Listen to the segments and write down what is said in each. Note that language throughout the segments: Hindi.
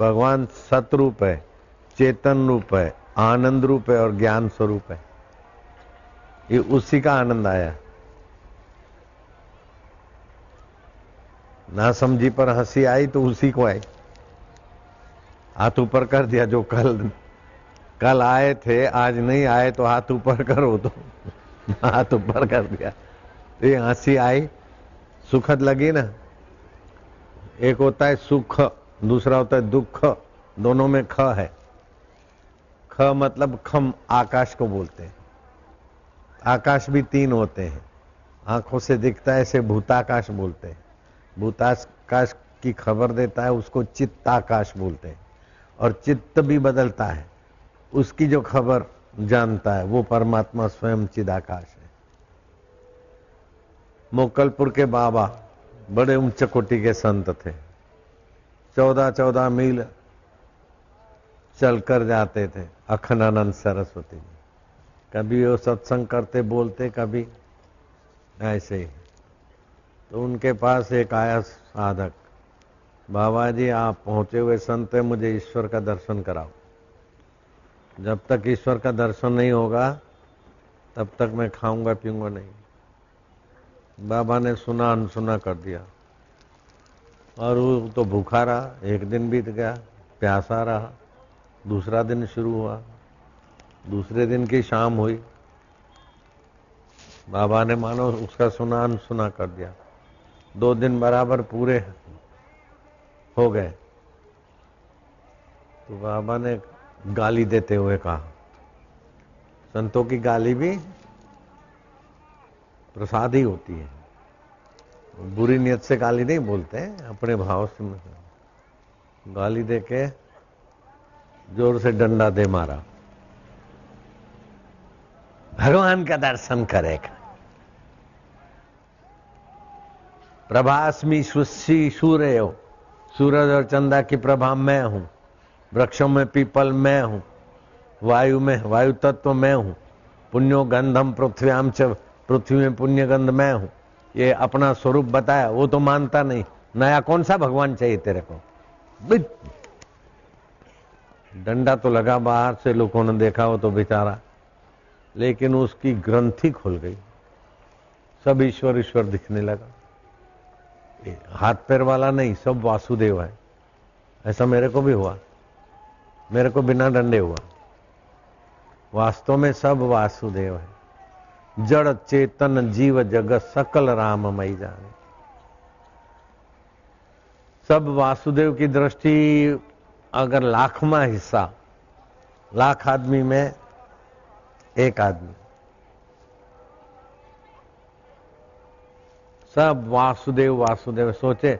भगवान सतरूप है, चेतन रूप है, आनंद रूप है और ज्ञान स्वरूप है। ये उसी का आनंद आया। ना समझी पर हँसी आई तो उसी को आई। हाथ ऊपर कर दिया जो कल कल आए थे, आज नहीं आए तो हाथ ऊपर करो तो। हाथ ऊपर कर दिया। तो ये हँसी आई, सुखद लगी ना। एक होता है सुख। दूसरा होता है दुख, दोनों में ख है। ख मतलब खम, आकाश को बोलते हैं। आकाश भी तीन होते हैं। आँखों से दिखता है, इसे भूताकाश बोलते हैं। भूताकाश की खबर देता है, उसको चित्ताकाश बोलते हैं। और चित्त भी बदलता है। उसकी जो खबर जानता है, वो परमात्मा स्वयं चिदाकाश है। मोकलपुर के बाबा बड़े ऊंच कोटि के संत थे। चौदह चौदह मील चलकर जाते थे अखंडानंद सरस्वती जी। कभी वो सत्संग करते बोलते, कभी ऐसे ही। तो उनके पास एक आया साधक, बाबा जी, आप पहुँचे हुए संत है, मुझे ईश्वर का दर्शन कराओ। जब तक ईश्वर का दर्शन नहीं होगा, तब तक मैं खाऊँगा, पीऊँगा नहीं। बाबा ने सुना, अनसुना कर दिया। और वो तो भूखा रहा, एक दिन बीत गया, प्यासा रहा, दूसरा दिन शुरू हुआ, दूसरे दिन की शाम हुई। बाबा ने मानो उसका सुना अनसुना कर दिया। दो दिन बराबर पूरे हो गए। तो बाबा ने गाली देते हुए कहा, संतों की गाली भी प्रसाद ही होती है। बुरी नियत से गाली नहीं बोलते अपने भाव से गाली। दे के ज़ोर से डंडा दे मारा। भगवान का दर्शन करेगा प्रभास्मी सुशी सूर्य हो। सूरज और चंदा की प्रभा मैं हूँ। वृक्षों में पीपल मैं हूँ। वायु में, वायु तत्व मैं हूँ। पुण्यो गंधम पृथ्व्याम च, पृथ्वी में पुण्य गंध मैं हूँ। ये अपना स्वरूप बताया, वो तो मानता नहीं। नया कौन सा भगवान चाहिए तेरे को? डंडा तो लगा, बाहर से लोगों ने देखा, वो तो बेचारा। लेकिन उसकी ग्रंथि खुल गई। सब ईश्वर ईश्वर दिखने लगा। हाथ पैर वाला नहीं, सब वासुदेव है। ऐसा मेरे को भी हुआ। मेरे को बिना डंडे हुआ। वास्तव में सब वासुदेव है। जड़ चेतन जीव जगत सकल राममय जाने। सब वासुदेव की दृष्टि अगर लाखवा हिस्सा, लाख आदमी में एक आदमी। सब वासुदेव वासुदेव सोचे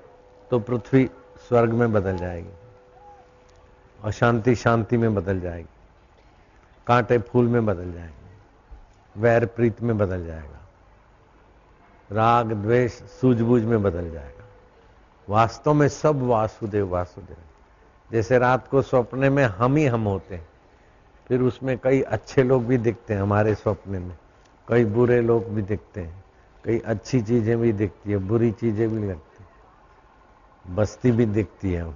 तो पृथ्वी स्वर्ग में बदल जाएगी और शांति शांति में बदल जाएगी, कांटे फूल में बदल जाएँगे। वैर प्रीत में बदल जाएगा। राग, द्वेष, सूझबूझ में बदल जाएगा। वास्तव में सब वासुदेव वासुदेव जैसे रात को सपने में हम ही हम होते हैं, फिर उसमें कई अच्छे लोग भी दिखते हैं हमारे सपने में। कई बुरे लोग भी दिखते हैं, कई अच्छी चीज़ें भी दिखती है, बुरी चीज़ें भी लगती है। बस्ती भी दिखती है,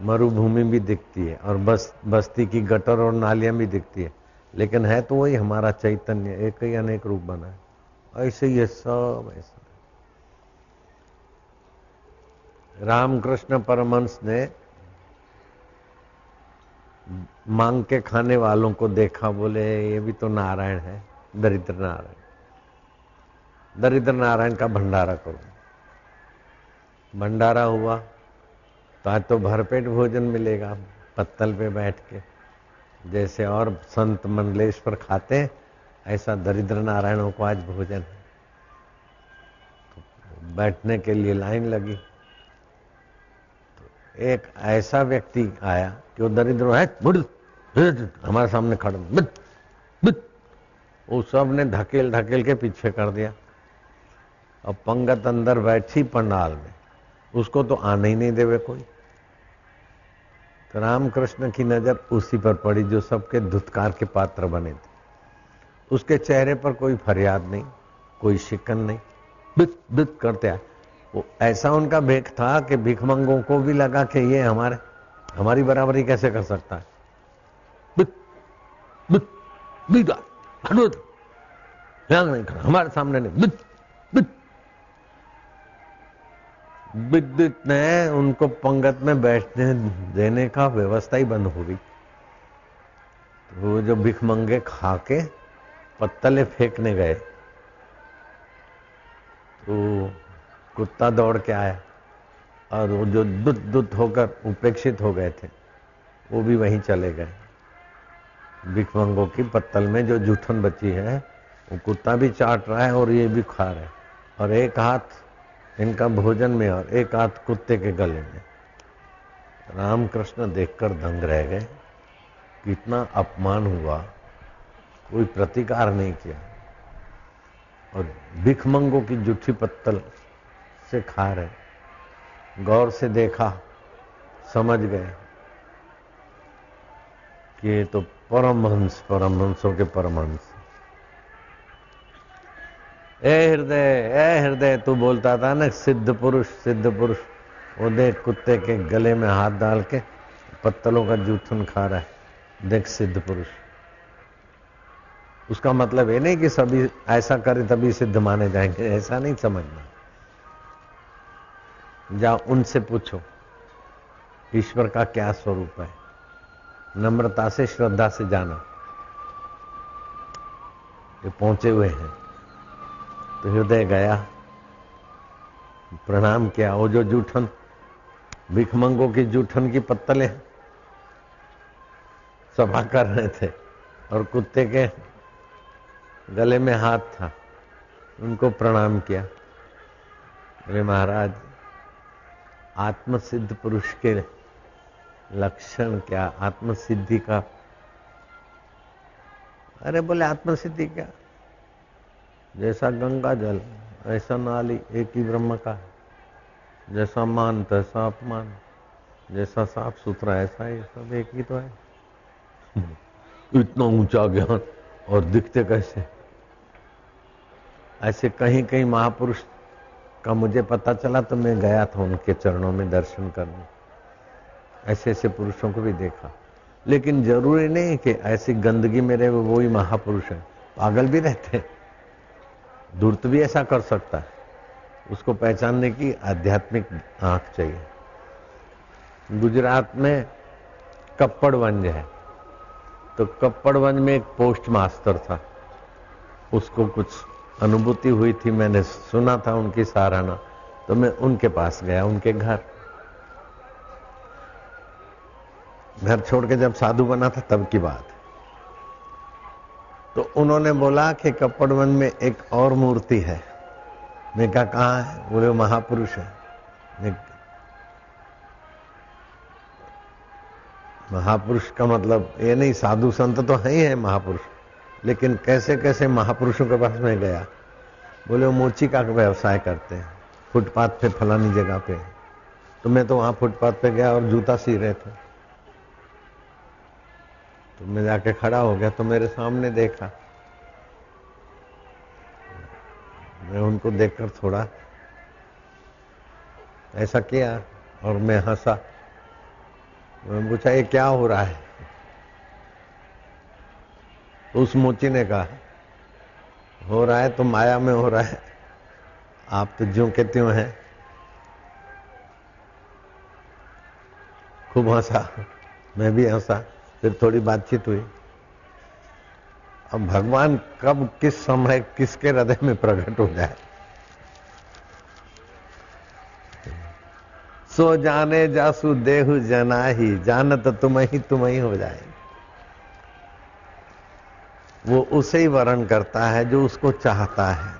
मरुभूमि भी दिखती है और बस, बस्ती की गटर और नालियाँ भी दिखती है। लेकिन है तो वही हमारा चैतन्य, एक ही अनेक रूप बना है। ऐसे है सब ऐसा रामकृष्ण परमंश ने मांग के खाने वालों को देखा, बोले, ये भी तो नारायण है, दरिद्र नारायण। दरिद्र नारायण का भंडारा करो। भंडारा हुआ तो आज तो भरपेट भोजन मिलेगा, पत्तल पे बैठ के। जैसे और संत मंडलेश्वर खाते ऐसा दरिद्र नारायणों को आज भोजन तो बैठने के लिए लाइन लगी। तो एक ऐसा व्यक्ति आया कि वो दरिद्र है हमारे सामने खड़ा वो सबने धकेल धकेल के पीछे कर दिया। अब पंगत अंदर बैठी पंडाल में, उसको तो आने ही नहीं देवे कोई। तो रामकृष्ण की नज़र उसी पर पड़ी जो सबके धुतकार के पात्र बने थे। उसके चेहरे पर कोई फरियाद नहीं कोई शिकन नहीं। बित बित करते आए। वो ऐसा उनका भेख था कि भिखमंगों को भी लगा कि ये हमारे हमारी बराबरी कैसे कर सकता है? बित, बित, बिदा, नहीं खड़ा हमारे सामने नहीं। बित, बित। विद्युत ने उनको पंगत में बैठने देने का व्यवस्था ही बंद हो गई। तो वो जो भिखमंगे खा के पत्तले फेंकने गए तो कुत्ता दौड़ के आया और वो जो दुत दुत होकर उपेक्षित हो गए थे, वो भी वहीं चले गए। भिखमंगों की पत्तल में जो जूठन बची है, वो कुत्ता भी चाट रहा है और ये भी खा रहे और एक हाथ इनका भोजन में और एक हाथ कुत्ते के गले में। रामकृष्ण देखकर दंग रह गए। कितना अपमान हुआ। कोई प्रतिकार नहीं किया। और भिखमंगों की जूठी पत्तल से खा रहे। गौर से देखा, समझ गए कि ये तो परमहंस, परमहंसों के परमहंस। ए हृदय ए हृदय, तू बोलता था ना, सिद्ध पुरुष सिद्ध पुरुष। वो देख कुत्ते के गले में हाथ डाल के पत्तलों का जूठन खा रहा है। देख सिद्ध पुरुष। उसका मतलब ये नहीं कि सभी ऐसा करे तभी सिद्ध माने जाएँगे, ऐसा नहीं समझना। जाओ उनसे पूछो, ईश्वर का क्या स्वरूप है? नम्रता से, श्रद्धा से जाना। ये पहुँचे हुए हैं। तो हृदय गया। प्रणाम किया। वो जो जूठन भिखमंगों की जूठन की पत्तले सभा कर रहे थे और कुत्ते के गले में हाथ था। उनको प्रणाम किया। अरे महाराज, आत्मसिद्ध पुरुष के लक्षण क्या? आत्मसिद्धि का? अरे बोले, आत्मसिद्धि क्या? जैसा गंगा जल, ऐसा नाली एक ही ब्रह्म का है। जैसा मान, तैसा अपमान, जैसा साफ़ सुथरा, ऐसा ही सब एक ही तो है। इतना ऊँचा ज्ञान और दिखते कैसे? ऐसे कहीं कहीं महापुरुष का मुझे पता चला तो मैं गया था उनके चरणों में दर्शन करने। ऐसे ऐसे पुरुषों को भी देखा। लेकिन ज़रूरी नहीं कि ऐसी गंदगी में रहे, वो ही महापुरुष है। पागल भी रहते दूरत भी ऐसा कर सकता है। उसको पहचानने की आध्यात्मिक आँख चाहिए। गुजरात में कप्पड़वंज है। तो कप्पड़वंज में एक पोस्ट मास्टर था। उसको कुछ अनुभूति हुई थी, मैंने सुना था उनकी सराहना। तो मैं उनके पास गया, उनके घर। घर छोड़ के जब साधु बना था, तब की बात। तो उन्होंने बोला कि कपड़वन में एक और मूर्ति है। मैं कहा कहा है? बोले महापुरुष है। महापुरुष का मतलब ये नहीं, साधु संत तो है ही है महापुरुष, लेकिन कैसे कैसे महापुरुषों के पास में गया? बोले, वो मोची का व्यवसाय करते हैं, फुटपाथ पे फलानी जगह पे। तो मैं तो वहाँ फुटपाथ पे गया और जूता सी रहे थे। तो मैं जाके खड़ा हो गया तो मेरे सामने देखा। मैं उनको देखकर थोड़ा ऐसा किया और मैं हंसा। मैं पूछा, ये क्या हो रहा है? उस मोची ने कहा, हो रहा है तो माया में हो रहा है। आप तो ज्यो के त्यों हैं। खूब हंसा। मैं भी हंसा। फिर थोड़ी बातचीत हुई। अब भगवान कब, किस समय, किसके हृदय में प्रकट हो जाए? सो जाने जासु देहु जना ही जानत तुम ही तुम ही हो जाए। वो उसे ही वर्ण करता है जो उसको चाहता है।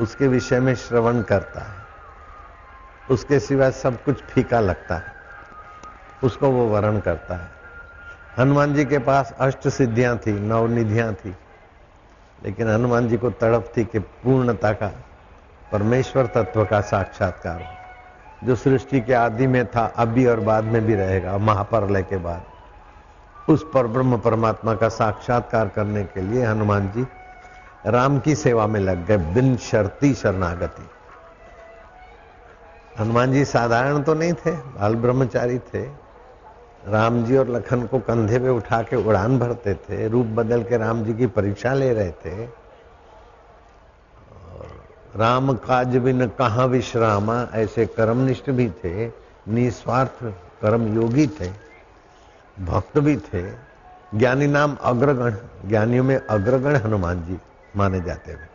उसके विषय में श्रवण करता है। उसके सिवा सब कुछ फीका लगता है। उसको वो वर्ण करता है। हनुमान जी के पास अष्ट सिद्धियाँ थी नवनिधियाँ थी। लेकिन हनुमान जी को तड़प थी कि पूर्णता का, परमेश्वर तत्व का साक्षात्कार हो। जो सृष्टि के आदि में था, अभी और बाद में भी रहेगा महाप्रलय के बाद। उस पर ब्रह्म परमात्मा का साक्षात्कार करने के लिए हनुमान जी राम की सेवा में लग गए, बिन शर्ती शरणागति। हनुमान जी साधारण तो नहीं थे, बाल ब्रह्मचारी थे राम जी और लखन को कंधे पे उठा के उड़ान भरते थे, रूप बदल के राम जी की परीक्षा ले रहे थे। राम काज बिन कहा विश्रामा, ऐसे कर्मनिष्ठ भी थे, निस्वार्थ कर्म योगी थे, भक्त भी थे। ज्ञानी नाम अग्रगण, ज्ञानियों में अग्रगण हनुमान जी माने जाते थे।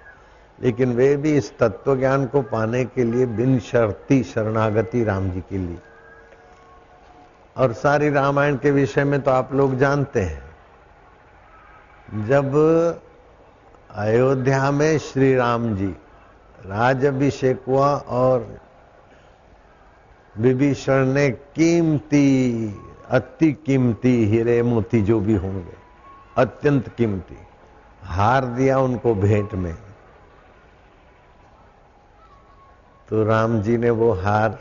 लेकिन वे भी इस तत्व ज्ञान को पाने के लिए बिन शर्ती शरणागति राम जी के लिए और सारी रामायण के विषय में तो आप लोग जानते हैं। जब अयोध्या में श्री राम जी राज अभिषेक हुआ और विभीषण ने कीमती अति कीमती हीरे मोती जो भी होंगे, अत्यंत कीमती, हार दिया उनको भेंट में। तो राम जी ने वो हार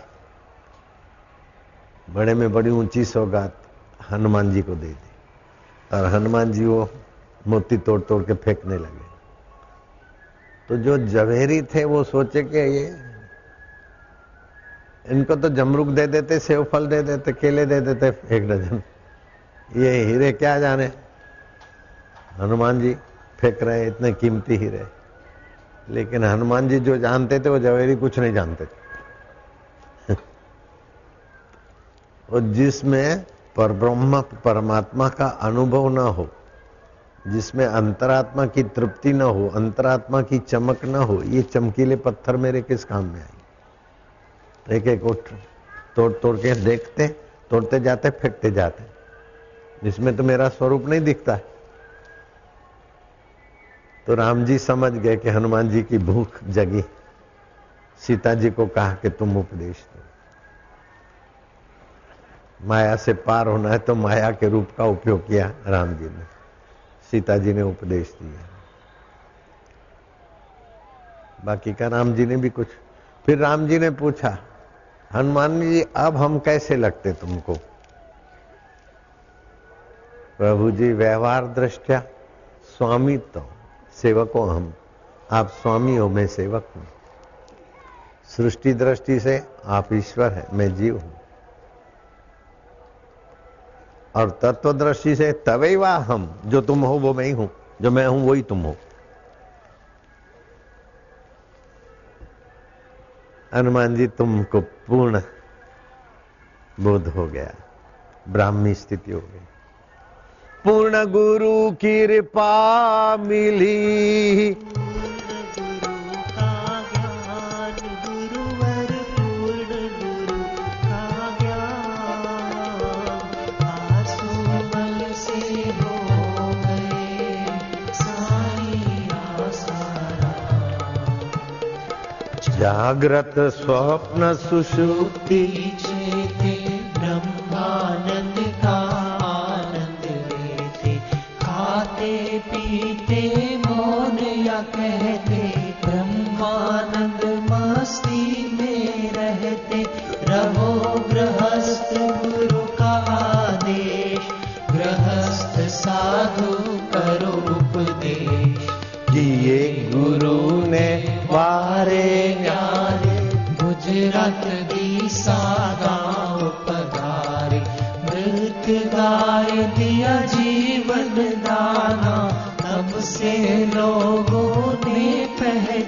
बड़े में बड़ी ऊँची सौगात हनुमान जी को दे दी। और हनुमान जी वो मोती तोड़ तोड़ के फेंकने लगे। तो जो जवेरी थे वो सोचे कि ये इनको तो जमरुक दे देते, सेव फल दे देते, केले दे देते, एक डजन। ये हीरे क्या जाने? हनुमान जी फेंक रहे, इतने कीमती हीरे। लेकिन हनुमान जी जो जानते थे, वो जवेरी कुछ नहीं जानते थे। और जिसमें पर ब्रह्म परमात्मा का अनुभव ना हो, जिसमें अंतरात्मा की तृप्ति ना हो, अंतरात्मा की चमक ना हो, ये चमकीले पत्थर मेरे किस काम में आए एक एक उठ, तोड़ तोड़ के देखते, तोड़ते जाते, फेंकते जाते। इसमें तो मेरा स्वरूप नहीं दिखता है। तो राम जी समझ गए कि हनुमान जी की भूख जगी। सीता जी को कहा कि तुम उपदेश दो। माया से पार होना है तो माया के रूप का उपयोग किया राम जी ने। सीता जी ने उपदेश दिया। बाकी का राम जी ने भी कुछ। फिर राम जी ने पूछा, हनुमान जी, अब हम कैसे लगते तुमको? प्रभु जी, व्यवहार दृष्टिया स्वामी तो सेवक हम आप स्वामी हो, मैं सेवक हूँ। सृष्टि दृष्टि से आप ईश्वर है, मैं जीव हूँ। और तत्व दृष्टि से तवे वाह हम जो तुम हो वो मैं ही हूँ जो मैं हूँ वही तुम हो। हनुमान जी, तुमको पूर्ण बोध हो गया, ब्राह्मी स्थिति हो गई। पूर्ण गुरु कृपा मिली। जागृत स्वप्न सुषुप्ति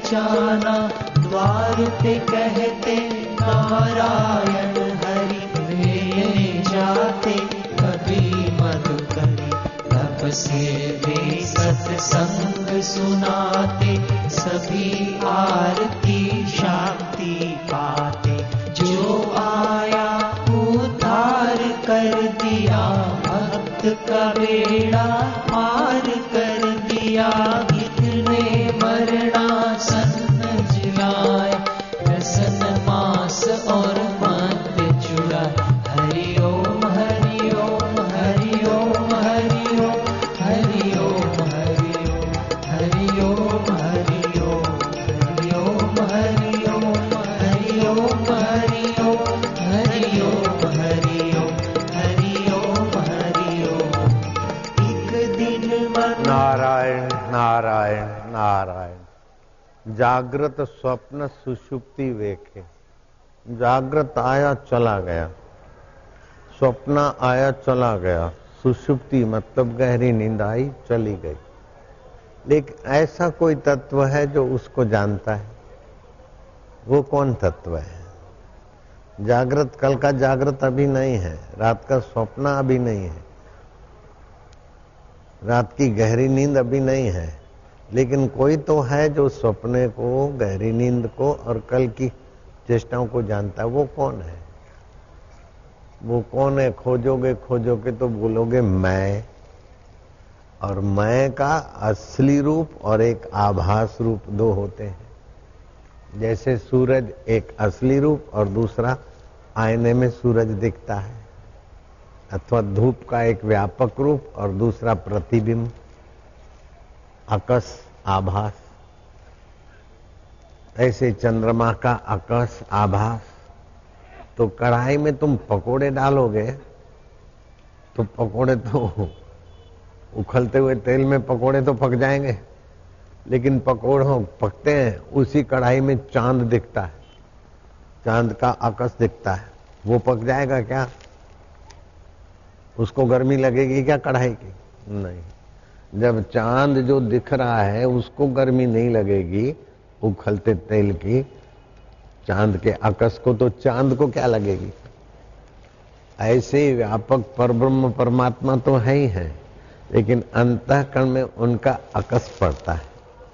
पहचाना द्वार पे कहते, नारायण हरि वे जाते, कभी मधुकरी तब से वे सत्संग सुनाते, सभी आरती शांति पाते। जो आया, उद्धार कर दिया, भक्त का बेड़ा पार कर दिया। जागृत स्वप्न सुषुप्ति वेखे जागृत आया, चला गया। स्वप्न आया, चला गया। सुषुप्ति मतलब गहरी नींद आई, चली गई। लेकिन ऐसा कोई तत्व है जो उसको जानता है? वो कौन तत्व है? जागृत, कल का जागृत अभी नहीं है। रात का स्वप्न अभी नहीं है। रात की गहरी नींद अभी नहीं है। लेकिन कोई तो है जो सपने को, गहरी नींद को और कल की चेष्टाओं को जानता है, वो कौन है? वो कौन है? खोजोगे खोजोगे तो बोलोगे मैं। और मैं का असली रूप और एक आभास रूप दो होते हैं। जैसे सूरज एक असली रूप और दूसरा आईने में सूरज दिखता है। अथवा धूप का एक व्यापक रूप और दूसरा प्रतिबिंब। आकस आभास। ऐसे चंद्रमा का आकाश, आभास। तो कढ़ाई में तुम पकोड़े डालोगे तो पकोड़े तो उखलते हुए तेल में पकोड़े तो पक जाएँगे। लेकिन पकोड़ों पकते हैं, उसी कढ़ाई में चाँद दिखता है। चाँद का आकश दिखता है। वो पक जाएगा क्या? उसको गर्मी लगेगी क्या कढ़ाई की? नहीं। जब चाँद जो दिख रहा है, उसको गर्मी नहीं लगेगी, उखलते तेल की। चाँद के आकश को तो चाँद को क्या लगेगी? ऐसे व्यापक परब्रह्म परमात्मा तो है ही है, लेकिन अंतकरण में उनका अकस पड़ता है,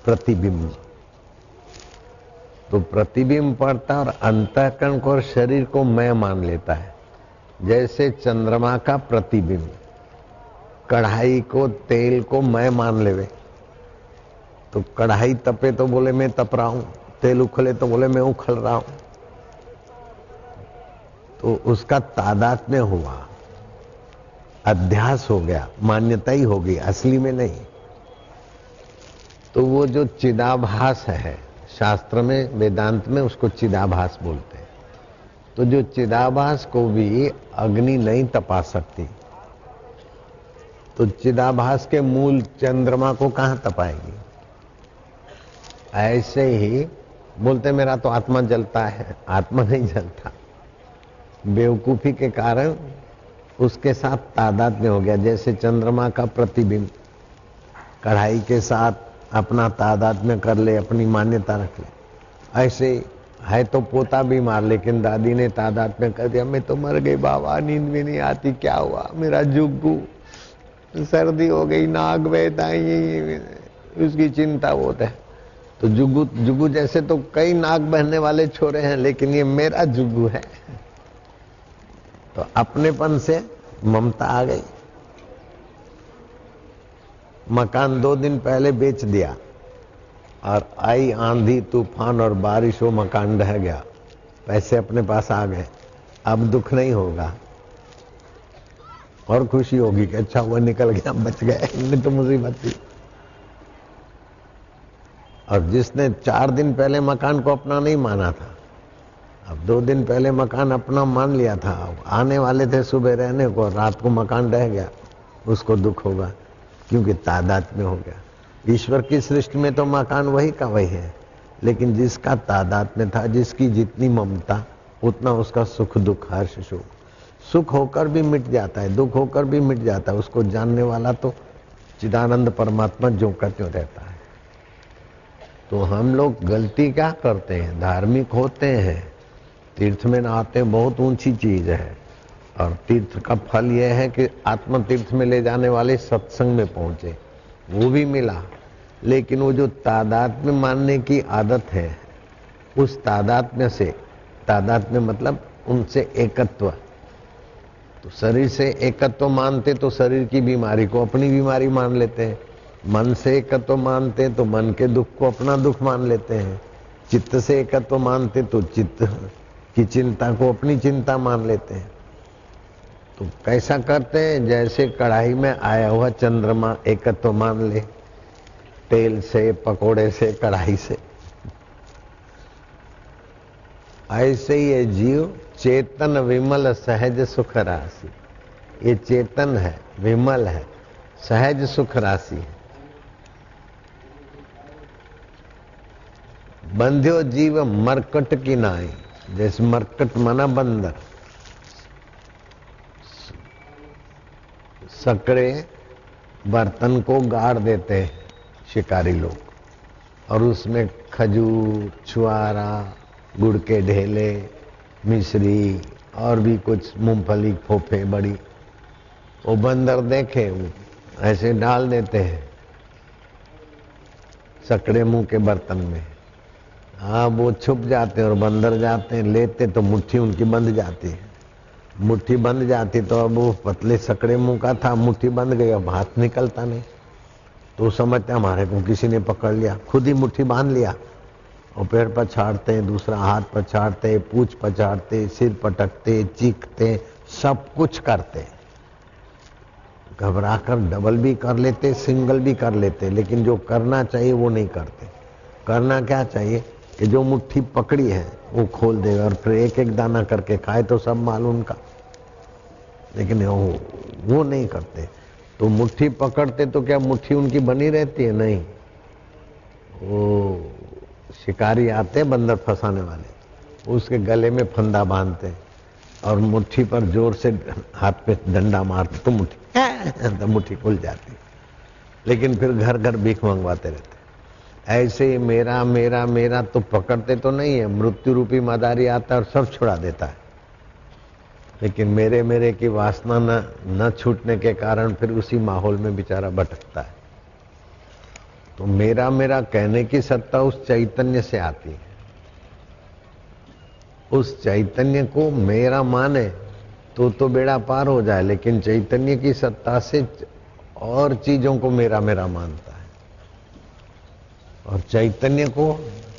प्रतिबिंब। तो प्रतिबिंब पड़ता और अंतकरण को और शरीर को मैं मान लेता है, जैसे चंद्रमा का प्रतिबिंब। कढ़ाई को तेल को मैं मान लेवे। तो कढ़ाई तपे तो बोले मैं तप रहा हूँ, तेल उखले तो बोले मैं उखल रहा हूँ। तो उसका तादात में हुआ, अध्यास हो गया, मान्यता ही हो गई, असली में नहीं। तो वो जो चिदाभास है, शास्त्र में, वेदांत में उसको चिदाभास बोलते हैं। तो जो चिदाभास को भी अग्नि नहीं तपा सकती तो चिदाभास के मूल चंद्रमा को कहाँ तपाएगी? ऐसे ही बोलते, मेरा तो आत्मा जलता है। आत्मा नहीं जलता। बेवकूफ़ी के कारण उसके साथ तादाद में हो गया। जैसे चंद्रमा का प्रतिबिंब कढ़ाई के साथ अपना तादाद में कर ले, अपनी मान्यता रख ले। ऐसे है तो पोता बीमार लेकिन दादी ने तादाद में कर दिया। मैं तो मर गई, बाबा, नींद भी नहीं आती, क्या हुआ? मेरा जुग्गू सर्दी हो गई नाग बहता उसकी चिंता बहुत है। तो जुगू जुगू जैसे तो कई नाग बहने वाले छोरे हैं, लेकिन ये मेरा जुगू है। तो अपनेपन से ममता आ गई। मकान दो दिन पहले बेच दिया, और आई आंधी, तूफ़ान और बारिश हो मकान ढह गया। पैसे अपने पास आ गए। अब दुख नहीं होगा। और खुशी होगी कि अच्छा हुआ निकल गया, बच गए नहीं तो मुसीबत थी। और जिसने चार दिन पहले मकान को अपना नहीं माना था, अब दो दिन पहले मकान अपना मान लिया था आने वाले थे सुबह रहने को, रात को मकान रह गया, उसको दुख होगा, क्योंकि तादाद में हो गया। ईश्वर की सृष्टि में तो मकान वही का वही है, लेकिन जिसका तादाद में था, जिसकी जितनी ममता, उतना उसका सुख दुख हर्ष सुख सुख होकर भी मिट जाता है, दुख होकर भी मिट जाता है, उसको जानने वाला तो चिदानंद परमात्मा जो का त्यों रहता है। तो हम लोग गलती क्या करते हैं? धार्मिक होते हैं, तीर्थ में नहाते बहुत ऊँची चीज़ है। और तीर्थ का फल यह है कि आत्म तीर्थ में ले जाने वाले सत्संग में पहुँचे, वो भी मिला। लेकिन वो जो तादाद में मानने की आदत है, उस तादाद में से तादाद में मतलब उनसे एकत्व। तो शरीर से एकत्व तो मानते तो शरीर की बीमारी को अपनी बीमारी मान लेते हैं। मन से एकत्व तो मानते तो मन के दुख को अपना दुख मान लेते हैं। चित्त से एकत्व तो मानते तो चित्त की चिंता को अपनी चिंता मान लेते हैं। तो कैसा करते हैं? जैसे कढ़ाई में आया हुआ चंद्रमा एकत्व तो मान ले, तेल से, पकोड़े से, कढ़ाई से। ऐसे ये जीव। चेतन विमल सहज सुख राशि। ये चेतन है, विमल है, सहज सुख राशि है। बंध्यो जीव मरकट की नाई, जैसे मरकट माना बंदर। सकड़े बर्तन को गाड़ देते हैं, शिकारी लोग। और उसमें खजूर, छुआरा, गुड़ के ढेले मिश्री और भी कुछ मूंगफली फोफे बड़ी। वो बंदर देखे, वो ऐसे डाल देते हैं, सकड़े मुँह के बर्तन में। हाँ वो छुप जाते और बंदर जाते हैं, लेते तो मुट्ठी उनकी बंद जाती है। मुट्ठी बंद जाती तो अब वो पतले सकड़े मुँह का था, मुट्ठी बंद गई, अब हाथ निकलता नहीं। तो समझते हमारे को किसी ने पकड़ लिया, खुद ही मुट्ठी बाँध लिया। और पैर पछाड़ते हैं, दूसरा हाथ पछाड़ते पूछ पछाड़ते सिर पटकते चीखते सब कुछ करते घबरा कर डबल भी कर लेते, सिंगल भी कर लेते, लेकिन जो करना चाहिए वो नहीं करते। करना क्या चाहिए? कि जो मुट्ठी पकड़ी है, वो खोल दे और फिर एक एक दाना करके खाए तो सब माल उनका लेकिन वो वो नहीं करते। तो मुट्ठी पकड़ते तो क्या मुट्ठी उनकी बनी रहती है? नहीं। वो शिकारी आते हैं, बंदर फंसाने वाले। उसके गले में फंदा बांधते और मुट्ठी पर ज़ोर से हाथ पे डंडा मारते तो मुट्ठी तो मुट्ठी खुल जाती लेकिन फिर घर घर भीख मंगवाते रहते ऐसे ही मेरा मेरा मेरा तो पकड़ते तो नहीं है, मृत्यु रूपी मदारी आता और सब छुड़ा देता है। लेकिन मेरे मेरे की वासना न न छूटने के कारण फिर उसी माहौल में बेचारा भटकता है। तो मेरा मेरा कहने की सत्ता उस चैतन्य से आती है। उस चैतन्य को मेरा माने तो तो बेड़ा पार हो जाए, लेकिन चैतन्य की सत्ता से और चीज़ों को मेरा मेरा मानता है। और चैतन्य को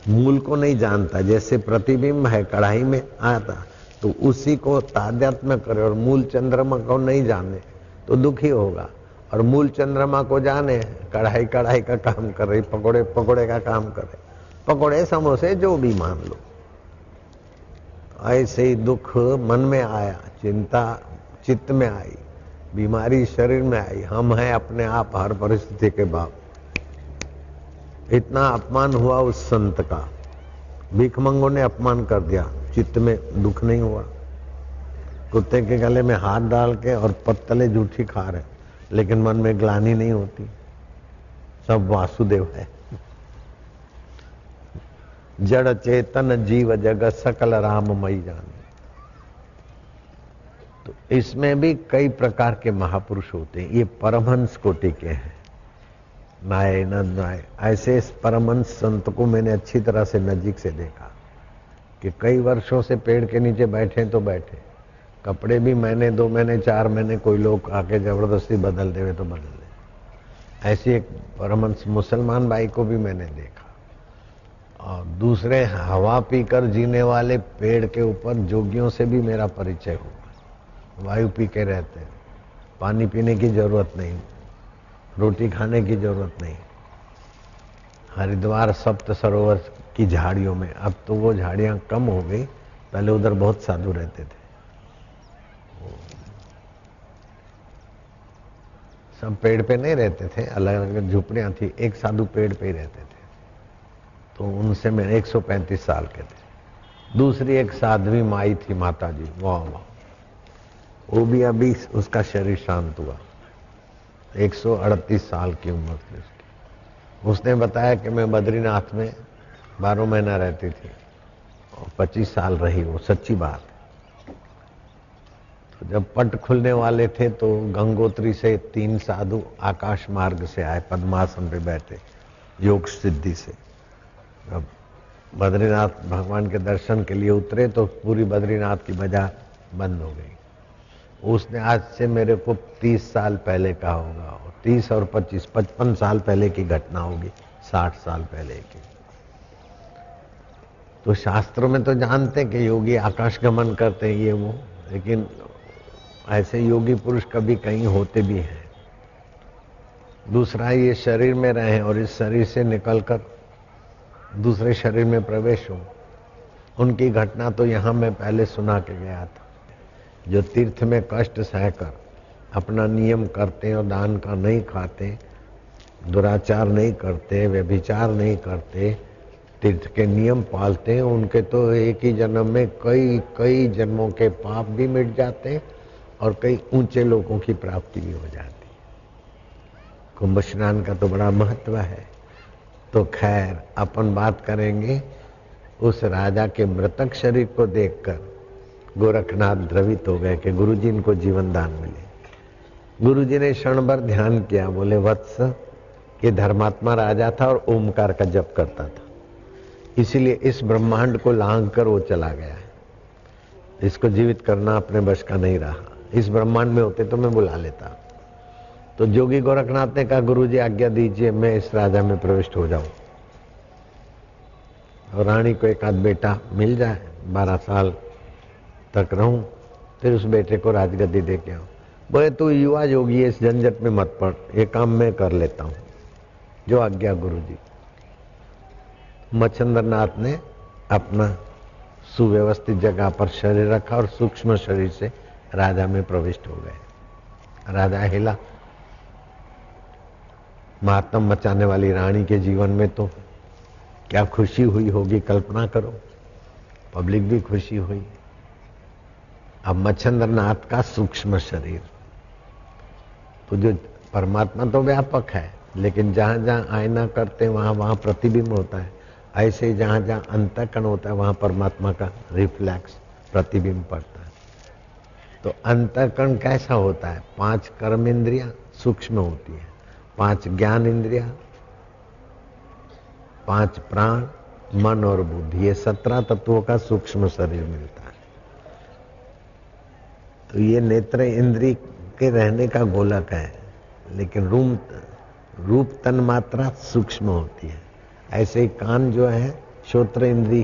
मूल को नहीं जानता, जैसे प्रतिबिंब है कढ़ाई में आता तो उसी को तादात्म्य करे और मूल चंद्रमा को नहीं जाने तो दुखी होगा। और मूल चंद्रमा को जाने, कढ़ाई कढ़ाई का काम कर रही पकोड़े पकोड़े का काम करे। पकोड़े समोसे जो भी मान लो। ऐसे ही दुख मन में आया, चिंता चित्त में आई, बीमारी शरीर में आई। हम हैं अपने आप हर परिस्थिति के बाप। इतना अपमान हुआ उस संत का। भिखमंगों ने अपमान कर दिया। चित्त में दुख नहीं हुआ। कुत्ते के गले में हाथ डाल के और पत्तले जूठी खा रहे। लेकिन मन में ग्लानी नहीं होती। सब वासुदेव है। जड़ चेतन जीव जगत सकल राम मई जान। तो इसमें भी कई प्रकार के महापुरुष होते हैं। ये परमहंस कोटि के हैं। नाय नाय, ऐसे परमहंस संत को मैंने अच्छी तरह से नजीक से देखा कि कई वर्षों से पेड़ के नीचे बैठे तो बैठे। कपड़े भी महीने दो महीने चार महीने कोई लोग आके ज़बरदस्ती बदल देवे तो बदल दे ऐसी एक परमंश मुसलमान भाई को भी मैंने देखा। और दूसरे हवा पीकर जीने वाले पेड़ के ऊपर जोगियों से भी मेरा परिचय हुआ। वायु पी के रहते हैं। पानी पीने की ज़रूरत नहीं। रोटी खाने की ज़रूरत नहीं। हरिद्वार सप्त सरोवर की झाड़ियों में। अब तो वो झाड़ियाँ कम हो गई। पहले उधर बहुत साधु रहते थे। सब पेड़ पे नहीं रहते थे, अलग अलग झुपड़ियाँ थी, एक साधु पेड़ पे ही रहते थे। तो उनसे मैं 135 साल के थे। दूसरी एक साध्वी माई थी माता जी वाह वाह। वो भी अभी उसका शरीर शांत हुआ। 138 साल की उम्र थी उसकी। उसने बताया कि मैं बद्रीनाथ में बारह महीना रहती थी और 25 साल रही, वो सच्ची बात। तो जब पट खुलने वाले थे तो गंगोत्री से तीन साधु आकाश मार्ग से आए, पद्मासन पे बैठे, योग सिद्धि से। जब बद्रीनाथ भगवान के दर्शन के लिए उतरे तो पूरी बद्रीनाथ की बाज़ार बंद हो गई। उसने आज से मेरे को तीस साल पहले का होगा और तीस और पच्चीस, पचपन साल पहले की घटना होगी, साठ साल पहले की। तो शास्त्रों में तो जानते हैं कि योगी आकाश गमन करते हैं, ये वो, लेकिन ऐसे योगी पुरुष कभी कहीं होते भी हैं। दूसरा, ये शरीर में रहे और इस शरीर से निकलकर दूसरे शरीर में प्रवेश हो। उनकी घटना तो यहाँ मैं पहले सुना के गया था। जो तीर्थ में कष्ट सहकर अपना नियम करते और दान का नहीं खाते, दुराचार नहीं करते, व्यभिचार नहीं करते, तीर्थ के नियम पालते हैं उनके तो एक ही जन्म में कई कई जन्मों के पाप भी मिट जाते हैं और कई ऊँचे लोगों की प्राप्ति भी हो जाती है। कुंभ स्नान का तो बड़ा महत्व है। तो खैर, अपन बात करेंगे उस राजा के मृतक शरीर को देखकर। गोरखनाथ द्रवित हो गए कि गुरु जी इनको जीवन दान मिले। गुरु जी ने क्षण भर ध्यान किया, बोले, वत्स कि धर्मात्मा राजा था और ओमकार का जप करता था। इसीलिए इस ब्रह्मांड को लांग कर वो चला गया है। इसको जीवित करना अपने बश का नहीं रहा। इस ब्रह्मांड में होते तो मैं बुला लेता। तो जोगी गोरखनाथ ने कहा गुरु जी आज्ञा दीजिए, मैं इस राजा में प्रविष्ट हो जाऊँ। और रानी को एक आध बेटा मिल जाए, बारह साल तक रहूँ, फिर उस बेटे को राजगद्दी दे के आऊँ। बोले, तू युवा योगी इस झंझट में मत पड़, ये काम मैं कर लेता हूँ। जो आज्ञा गुरु जी मच्छंद्र नाथ ने अपना सुव्यवस्थित जगह पर शरीर रखा और सूक्ष्म शरीर से राजा में प्रविष्ट हो गए। राजा हिला। मातम मचाने वाली रानी के जीवन में तो क्या खुशी हुई होगी कल्पना करो। पब्लिक भी खुशी हुई। अब मच्छंद्र नाथ का सूक्ष्म शरीर। तो जो परमात्मा तो व्यापक है, लेकिन जहाँ जहाँ आयना करते हैं, वहाँ वहाँ प्रतिबिंब होता है। ऐसे जहाँ जहाँ अंतकण होता है, वहाँ परमात्मा का रिफ्लैक्स, प्रतिबिंब पड़ता तो अंतकण कैसा होता है? पाँच कर्म इंद्रिया सूक्ष्म होती है। पाँच ज्ञान इंद्रिया पाँच प्राण, मन और बुद्धि, ये सत्रह तत्वों का सूक्ष्म शरीर मिलता है। तो ये नेत्र इंद्री के रहने का गोलक है, लेकिन रूम, रूप तन मात्रा सूक्ष्म होती है। ऐसे ही कान जो है, श्रोत्र इंद्री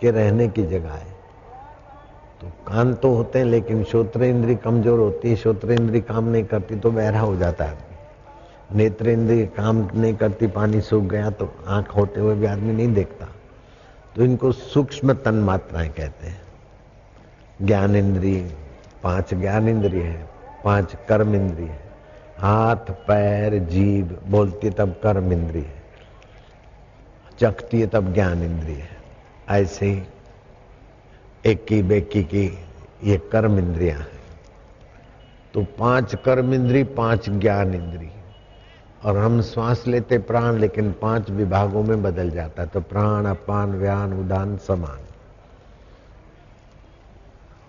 के रहने की जगह है। तो। कान तो होते हैं, लेकिन श्रोत्र इंद्री कमज़ोर होती है। श्रोत्र इंद्री काम नहीं करती तो बहरा हो जाता है नेत्र इंद्री काम नहीं करती, पानी सूख गया तो आँख होते हुए भी आदमी नहीं देखता। तो इनको सूक्ष्म तन मात्राएँ कहते हैं। ज्ञान इंद्री पाँच ज्ञान इंद्रिय है, पाँच कर्म इंद्रिय है। हाथ, पैर जीव बोलती तब कर्म इंद्रिय है। चखती है तब ज्ञान इंद्रिय है। ऐसे ही एक की बेकी की ये कर्म इंद्रिया है। तो पाँच कर्म इंद्री, पाँच ज्ञान इंद्री। और हम श्वास लेते प्राण, लेकिन पाँच विभागों में बदल जाता तो प्राण, अपान, व्यान, उदान, समान।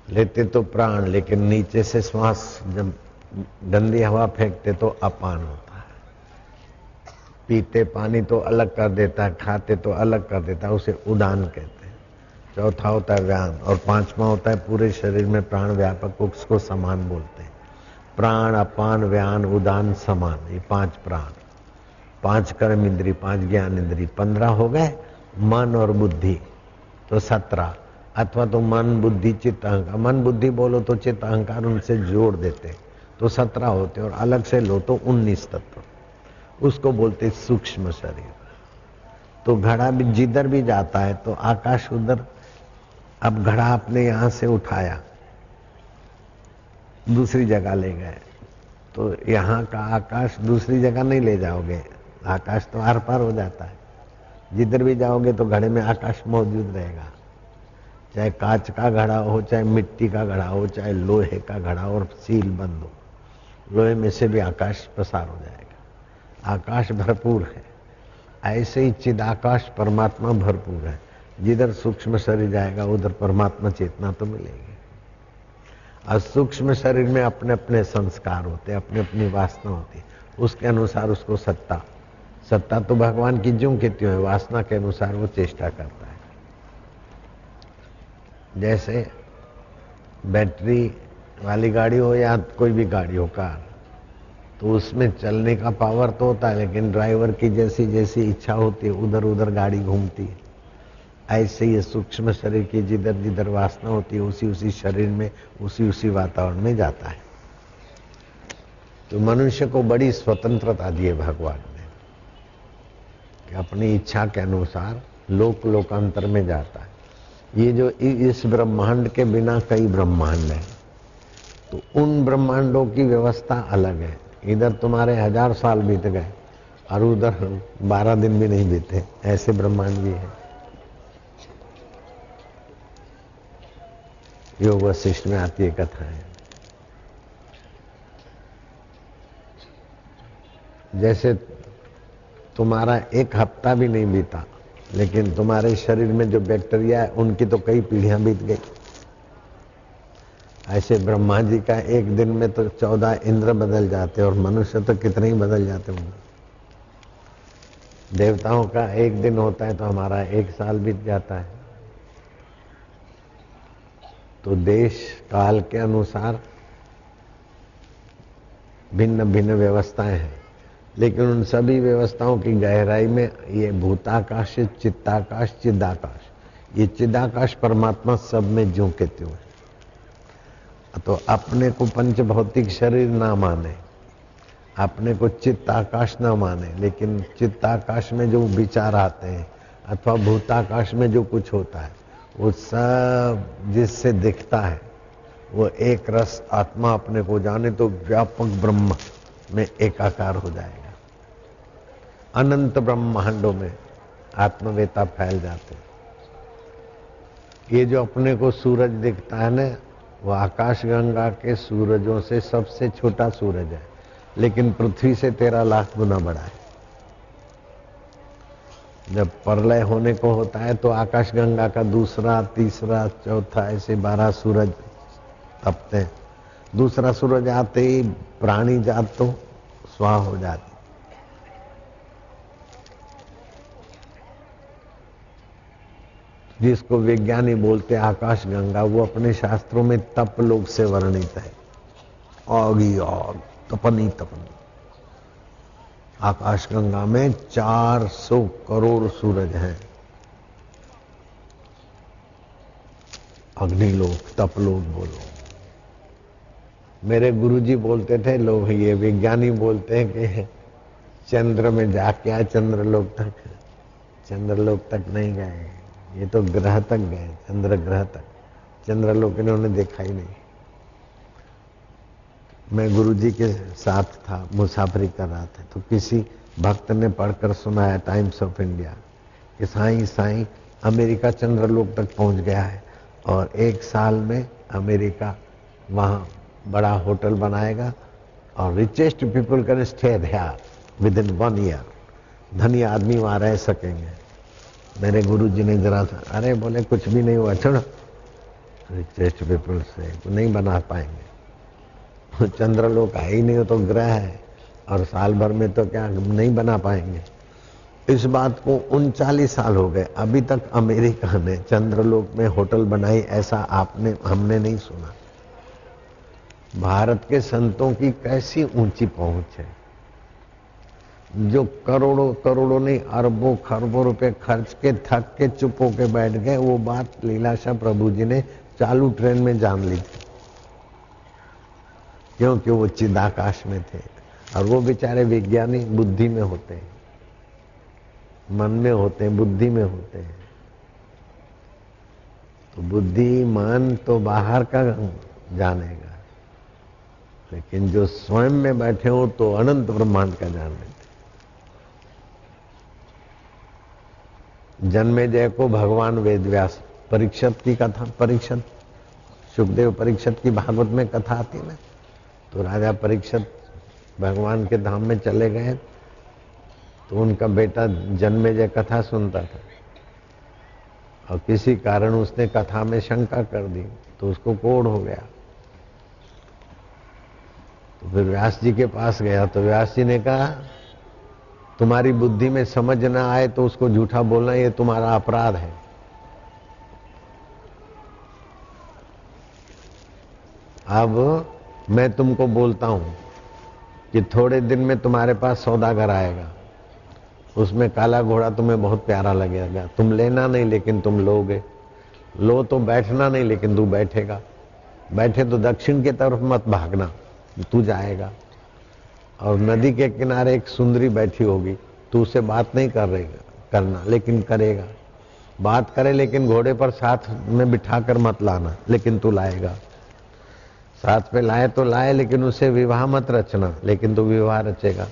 लेते तो प्राण, लेकिन नीचे से श्वास जब गंदी हवा फेंकते तो अपान होता है। पीते पानी तो अलग कर देता है, खाते तो अलग कर देता है, उसे उदान कहते हैं। चौथा होता है व्यान और पांचवा होता है पूरे शरीर में प्राण व्यापक उसको समान बोलते हैं। प्राण, अपान, व्यान, उदान, समान, ये पाँच प्राण। पाँच कर्म इंद्री, पाँच ज्ञान इंद्री, पंद्रह हो गए, मन और बुद्धि तो सत्रह। अथवा तो मन, बुद्धि, चित्त, अहंकार। मन, बुद्धि बोलो तो चित्त, अहंकार उनसे जोड़ देते तो सत्रह होते और अलग से लो तो उन्नीस तत्व। उसको बोलते सूक्ष्म शरीर। तो घड़ा भी, जिधर भी जाता है तो आकाश उधर अब घड़ा आपने यहाँ से उठाया, दूसरी जगह ले गए। तो यहाँ का आकाश दूसरी जगह नहीं ले जाओगे, आकाश तो आर पार हो जाता है। जिधर भी जाओगे तो घड़े में आकाश मौजूद रहेगा। चाहे कांच का घड़ा हो, चाहे मिट्टी का घड़ा हो, चाहे लोहे का घड़ा और सील बंद हो, लोहे में से भी आकाश प्रसार हो जाएगा। आकाश भरपूर है, ऐसे ही चिद आकाश परमात्मा भरपूर है। जिधर सूक्ष्म शरीर जाएगा, उधर परमात्मा चेतना तो मिलेगी। और सूक्ष्म शरीर में अपने अपने संस्कार होते अपने अपनी वासना होती उसके अनुसार उसको सत्ता सत्ता तो भगवान की जो की है, वासना के अनुसार वो चेष्टा करता है। जैसे बैटरी वाली गाड़ी हो या कोई भी गाड़ी हो, कार तो उसमें चलने का पावर तो होता है, लेकिन ड्राइवर की जैसी जैसी इच्छा होती है उधर उधर गाड़ी घूमती है। ऐसे ही सूक्ष्म शरीर की जिधर जिधर वासना होती है, उसी उसी शरीर में, उसी उसी वातावरण में जाता है। तो मनुष्य को बड़ी स्वतंत्रता दी है भगवान ने कि अपनी इच्छा के अनुसार लोक लोकांतर में जाता है। ये जो इस ब्रह्मांड के बिना कई ब्रह्मांड है तो उन ब्रह्मांडों की व्यवस्था अलग है। इधर तुम्हारे हज़ार साल बीत गए, और उधर बारह दिन भी नहीं बीते। ऐसे ब्रह्मांड भी है। योग वशिष्ठ में आती है, कथा है। जैसे तुम्हारा एक हफ़्ता भी नहीं बीता, लेकिन तुम्हारे शरीर में जो बैक्टीरिया है, उनकी तो कई पीढ़ियाँ बीत गई। ऐसे ब्रह्मा जी का एक दिन में तो चौदह इंद्र बदल जाते और मनुष्य तो कितने ही बदल जाते होंगे। देवताओं का एक दिन होता है तो हमारा एक साल बीत जाता है। तो देश काल के अनुसार भिन्न भिन्न व्यवस्थाएँ हैं। लेकिन उन सभी व्यवस्थाओं की गहराई में ये भूताकाश चित्ताकाश, चिदाकाश, ये चिदाकाश परमात्मा सब में ज्यों के त्यों है तो अपने को पंच भौतिक शरीर ना माने, अपने को चित्ताकाश ना माने, लेकिन चित्ताकाश में जो विचार आते हैं अथवा भूताकाश में जो कुछ होता है वो सब जिससे दिखता है, वो एक रस आत्मा अपने को जाने तो व्यापक ब्रह्म में एकाकार हो जाएगा। अनंत ब्रह्मांडों में आत्मवेता फैल जाते ये जो अपने को सूरज दिखता है ना, वो आकाश गंगा के सूरजों से सबसे छोटा सूरज है, लेकिन पृथ्वी से तेरह लाख गुना बड़ा है। जब प्रलय होने को होता है तो आकाश गंगा का दूसरा, तीसरा, चौथा, ऐसे बारह सूरज तपते हैं। दूसरा सूरज आते ही प्राणी जात तो स्वाह हो जाती। जिसको विज्ञानी बोलते आकाश गंगा, वो अपने शास्त्रों में तप लोग से वर्णित है। आगी आग तपनी तपनी। आकाश गंगा में 400 करोड़ सूरज हैं। अग्निलोक तपलोक बोलो। मेरे गुरुजी बोलते थे लोग ये विज्ञानी बोलते हैं कि चंद्र में जाके आए चंद्रलोक तक। चंद्रलोक तक नहीं गए। ये तो ग्रह तक गए, चंद्र ग्रह तक। चंद्रलोक इन्होंने देखा ही नहीं। मैं गुरुजी के साथ था, मुसाफरी कर रहा था। तो किसी भक्त ने पढ़कर सुनाया टाइम्स ऑफ़ इंडिया कि साई साई, अमेरिका चंद्रलोक तक पहुँच गया है और एक साल में अमेरिका वहाँ बड़ा होटल बनाएगा और richest people can stay within one year धनी आदमी वहाँ रह सकेंगे। मेरे गुरु जी ने जरा सा, अरे बोले, कुछ भी नहीं हुआ, छोड़। रिचेस्ट पीपल से नहीं बना पाएँगे। चंद्रलोक है ही नहीं तो ग्रह है। और साल भर में तो क्या नहीं बना पाएँगे। इस बात को उनचालीस साल हो गए। अभी तक अमेरिका ने चंद्रलोक में होटल बनाई, ऐसा आपने, हमने नहीं सुना। भारत के संतों की कैसी ऊँची पहुँच है। जो करोड़ों करोड़ों नहीं, अरबों खरबों रुपए खर्च के, थक के, चुप होके बैठ गए, वो बात लीलाशाह प्रभु जी ने चालू ट्रेन में जान ली थी। क्योंकि वो चिदाकाश में थे। और वो बेचारे विज्ञानी बुद्धि में होते हैं। मन में होते हैं, बुद्धि में होते हैं। तो बुद्धि, मन तो बाहर का जानेगा। लेकिन जो स्वयं में बैठे हो तो अनंत ब्रह्मांड का जान लेते जन्मे जय को भगवान वेद व्यास परीक्षत की कथा, परीक्षत, सुखदेव परीक्षत की भागवत में कथा आती ना? तो राजा परीक्षत भगवान के धाम में चले गए तो उनका बेटा जन्मे जय कथा सुनता था। और किसी कारण उसने कथा में शंका कर दी तो उसको कोड़ हो गया। तो फिर व्यास जी के पास गया तो व्यास जी ने कहा, तुम्हारी बुद्धि में समझ ना आए तो उसको झूठा बोलना, ये तुम्हारा अपराध है। अब मैं तुमको बोलता हूँ कि थोड़े दिन में तुम्हारे पास सौदागर आएगा। उसमें काला घोड़ा तुम्हें बहुत प्यारा लगेगा। तुम लेना नहीं, लेकिन तुम लोगे। लो तो बैठना नहीं, लेकिन तू बैठेगा। बैठे तो दक्षिण की तरफ़ मत भागना, तू जाएगा। और नदी के किनारे एक सुंदरी बैठी होगी। तू उसे बात नहीं कर रहेगा करना, लेकिन करेगा। बात करे, लेकिन घोड़े पर साथ में बिठाकर मत लाना, लेकिन तू लाएगा। साथ पे लाए तो लाए, लेकिन उसे विवाह मत रचना, लेकिन तू विवाह रचेगा।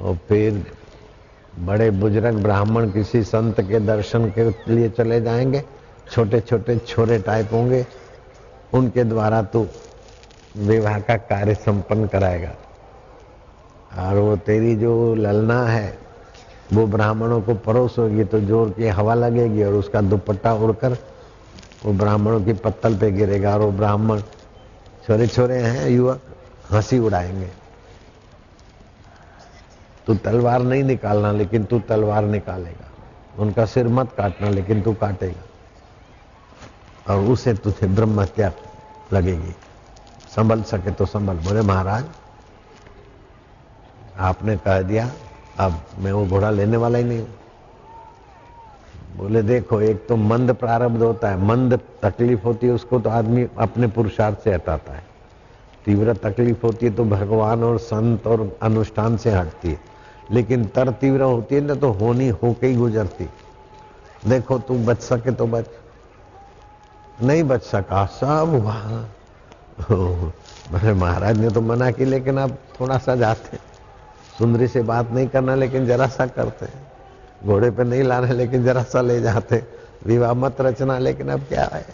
और फिर बड़े बुज़ुर्ग ब्राह्मण किसी संत के दर्शन के लिए चले जाएँगे छोटे छोटे छोरे टाइप होंगे, उनके द्वारा तू विवाह का कार्य संपन्न कराएगा। और वो तेरी जो ललना है, वो ब्राह्मणों को परोस होगी तो ज़ोर की हवा लगेगी और उसका दुपट्टा उड़कर वो ब्राह्मणों की पत्तल पे गिरेगा और वो ब्राह्मण छोरे छोरे हैं युवक हँसी उड़ाएँगे। तू तलवार नहीं निकालना, लेकिन तू तलवार निकालेगा। उनका सिर मत काटना, लेकिन तू काटेगा। और उसे तुझे ब्रह्म हत्या लगेगी। संभल सके तो संभल। बोले, महाराज, आपने कह दिया, अब मैं वो घोड़ा लेने वाला ही नहीं हूँ। बोले, देखो, एक तो मंद प्रारब्ध होता है, मंद तकलीफ़ होती है, उसको तो आदमी अपने पुरुषार्थ से हटाता है। तीव्र तकलीफ़ होती है तो भगवान और संत और अनुष्ठान से हटती है। लेकिन तर तीव्र होती है ना तो होनी होके ही गुजरती देखो, तू बच सके तो बच, नहीं बच सका, सब वहाँ। महाराज ने तो मना की, लेकिन अब थोड़ा सा जाते सुंदरी से बात नहीं करना, लेकिन जरा सा करते घोड़े पे नहीं लाना, लेकिन जरा सा ले जाते। विवाह मत रचना, लेकिन अब क्या है?